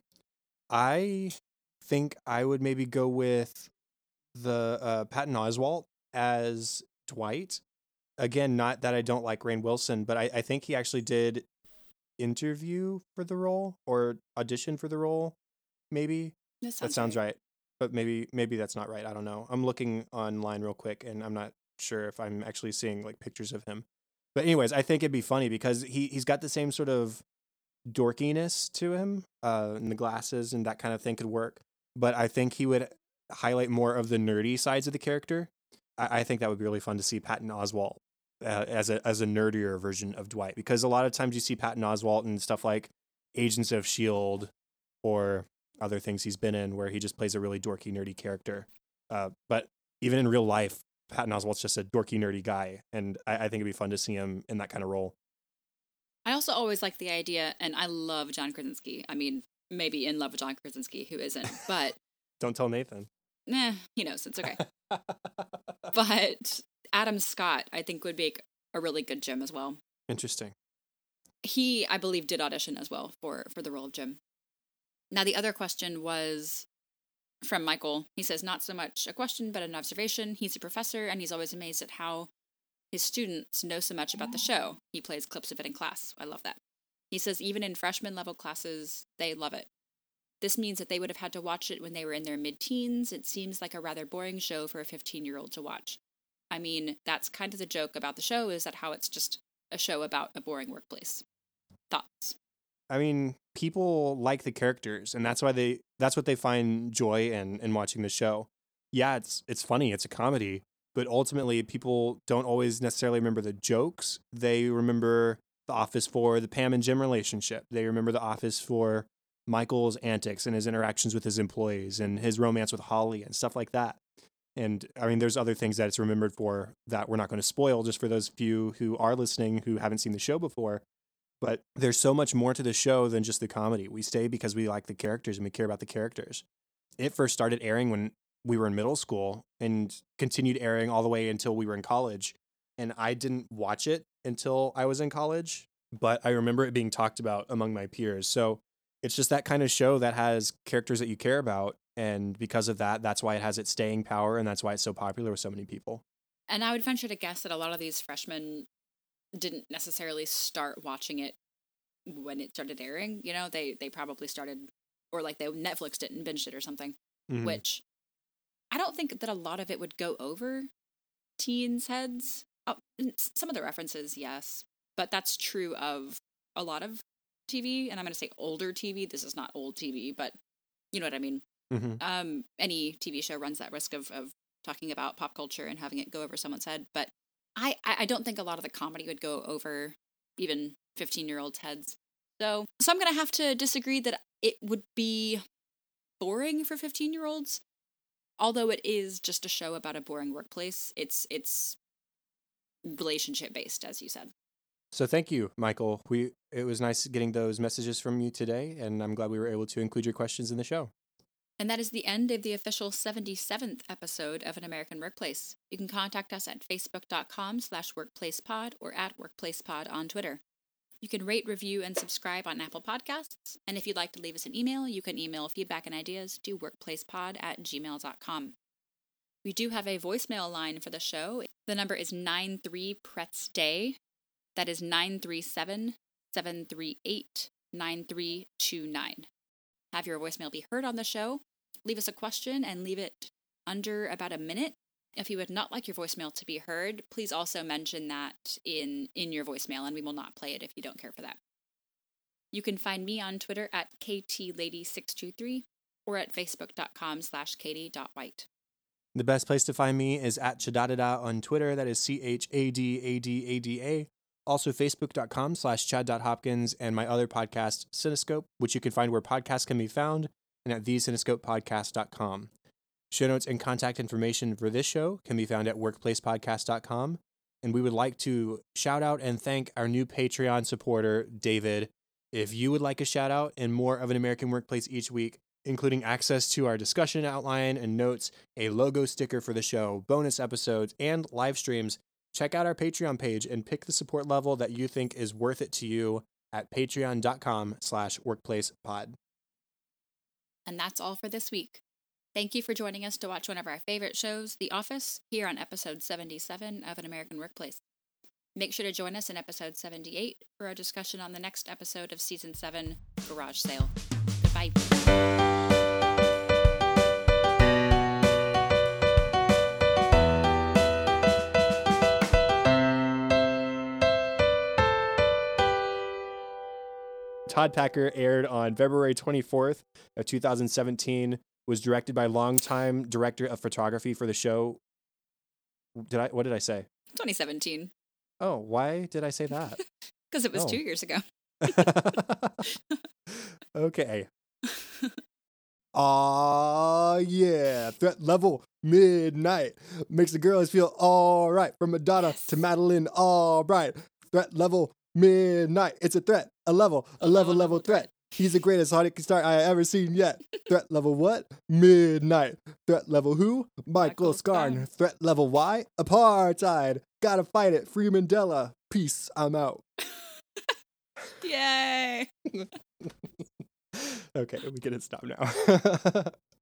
I think I would maybe go with the uh, Patton Oswalt as Dwight. Again, not that I don't like Rainn Wilson, but I, I think he actually did interview for the role or audition for the role. Maybe That sounds, that sounds right but maybe maybe that's not right. I don't know. I'm looking online real quick, and I'm not sure if I'm actually seeing like pictures of him. But anyways, I think it'd be funny because he he's got the same sort of dorkiness to him, uh, and the glasses and that kind of thing could work. But I think he would highlight more of the nerdy sides of the character. I, I think that would be really fun to see Patton Oswalt uh, as a as a nerdier version of Dwight because a lot of times you see Patton Oswalt and stuff like Agents of Shield or other things he's been in where he just plays a really dorky, nerdy character. Uh, but even in real life, Patton Oswalt's just a dorky, nerdy guy, and I, I think it'd be fun to see him in that kind of role. I also always like the idea, and I love John Krasinski. I mean, maybe in love with John Krasinski, who isn't, but don't tell Nathan. Nah, he knows it's okay. but Adam Scott, I think, would make a really good Jim as well. Interesting. He, I believe, did audition as well for for the role of Jim. Now, the other question was from Michael. He says, not so much a question, but an observation. He's a professor, and he's always amazed at how his students know so much about the show. He plays clips of it in class. I love that. He says, even in freshman level classes, they love it. This means that they would have had to watch it when they were in their mid teens. It seems like a rather boring show for a 15 year old to watch. I mean, that's kind of the joke about the show is that how it's just a show about a boring workplace. Thoughts? I mean, people like the characters, and that's why they that's what they find joy in in watching the show. Yeah, it's it's funny, it's a comedy, but ultimately people don't always necessarily remember the jokes. They remember the office for the Pam and Jim relationship. They remember the office for Michael's antics and his interactions with his employees and his romance with Holly and stuff like that. And I mean, there's other things that it's remembered for that we're not going to spoil just for those few who are listening who haven't seen the show before. But there's so much more to the show than just the comedy. We stay because we like the characters and we care about the characters. It first started airing when we were in middle school and continued airing all the way until we were in college. And I didn't watch it until I was in college, but I remember it being talked about among my peers. So it's just that kind of show that has characters that you care about. And because of that, that's why it has its staying power and that's why it's so popular with so many people. And I would venture to guess that a lot of these freshmen didn't necessarily start watching it when it started airing. You know, they they probably started or like they Netflix didn't binge it or something. Mhm. Which I don't think that a lot of it would go over teens' heads. Oh, some of the references, yes, but that's true of a lot of TV. And I'm going to say older TV. This is not old TV, but you know what I mean. Mhm. Um, any TV show runs that risk of of talking about pop culture and having it go over someone's head. But I I I don't think a lot of the comedy would go over even 15 year olds' heads. So so I'm gonna have to disagree that it would be boring for 15 year olds. Although it is just a show about a boring workplace, it's it's relationship based, as you said. So thank you, Michael. We it was nice getting those messages from you today, and I'm glad we were able to include your questions in the show. And that is the end of the official 77th episode of An American Workplace. You can contact us at facebook.com slash workplacepod or at workplacepod on Twitter. You can rate, review, and subscribe on Apple Podcasts. And if you'd like to leave us an email, you can email feedback and ideas to workplacepod at gmail.com. We do have a voicemail line for the show. The number is 93 Pretz Day. That is 937 738 9329. Have your voicemail be heard on the show. Leave us a question and leave it under about a minute. If you would not like your voicemail to be heard, please also mention that in, in your voicemail, and we will not play it if you don't care for that. You can find me on Twitter at KTLady623 or at facebook.com slash katie.white. The best place to find me is at Chadadada on Twitter. That is C H A D A D A D A. Also, facebook.com slash chad.hopkins and my other podcast, Cinescope, which you can find where podcasts can be found and at thecinescopepodcast.com. Show notes and contact information for this show can be found at workplacepodcast.com. And we would like to shout out and thank our new Patreon supporter, David. If you would like a shout out and more of an American workplace each week, including access to our discussion outline and notes, a logo sticker for the show, bonus episodes, and live streams, check out our Patreon page and pick the support level that you think is worth it to you at patreon.com slash workplacepod. And that's all for this week. Thank you for joining us to watch one of our favorite shows, The Office, here on episode 77 of An American Workplace. Make sure to join us in episode 78 for our discussion on the next episode of season 7, Garage Sale. Goodbye. Todd Packer aired on February 24th of 2017. Was directed by longtime director of photography for the show. Did I? What did I say? 2017. Oh, why did I say that? Because it was Oh. two years ago. okay. Aw, yeah. Threat level midnight makes the girls feel all right. From Madonna to Madeline, all right. Threat level midnight. It's a threat, a level, a level, oh, level threat. He's the greatest Sonic star I ever seen yet. Threat level what? Midnight. Threat level who? Michael Michael Scarn. Threat level why? Apartheid. Gotta fight it. Free Mandela. Peace. I'm out. Yay! okay, we can hit stop now.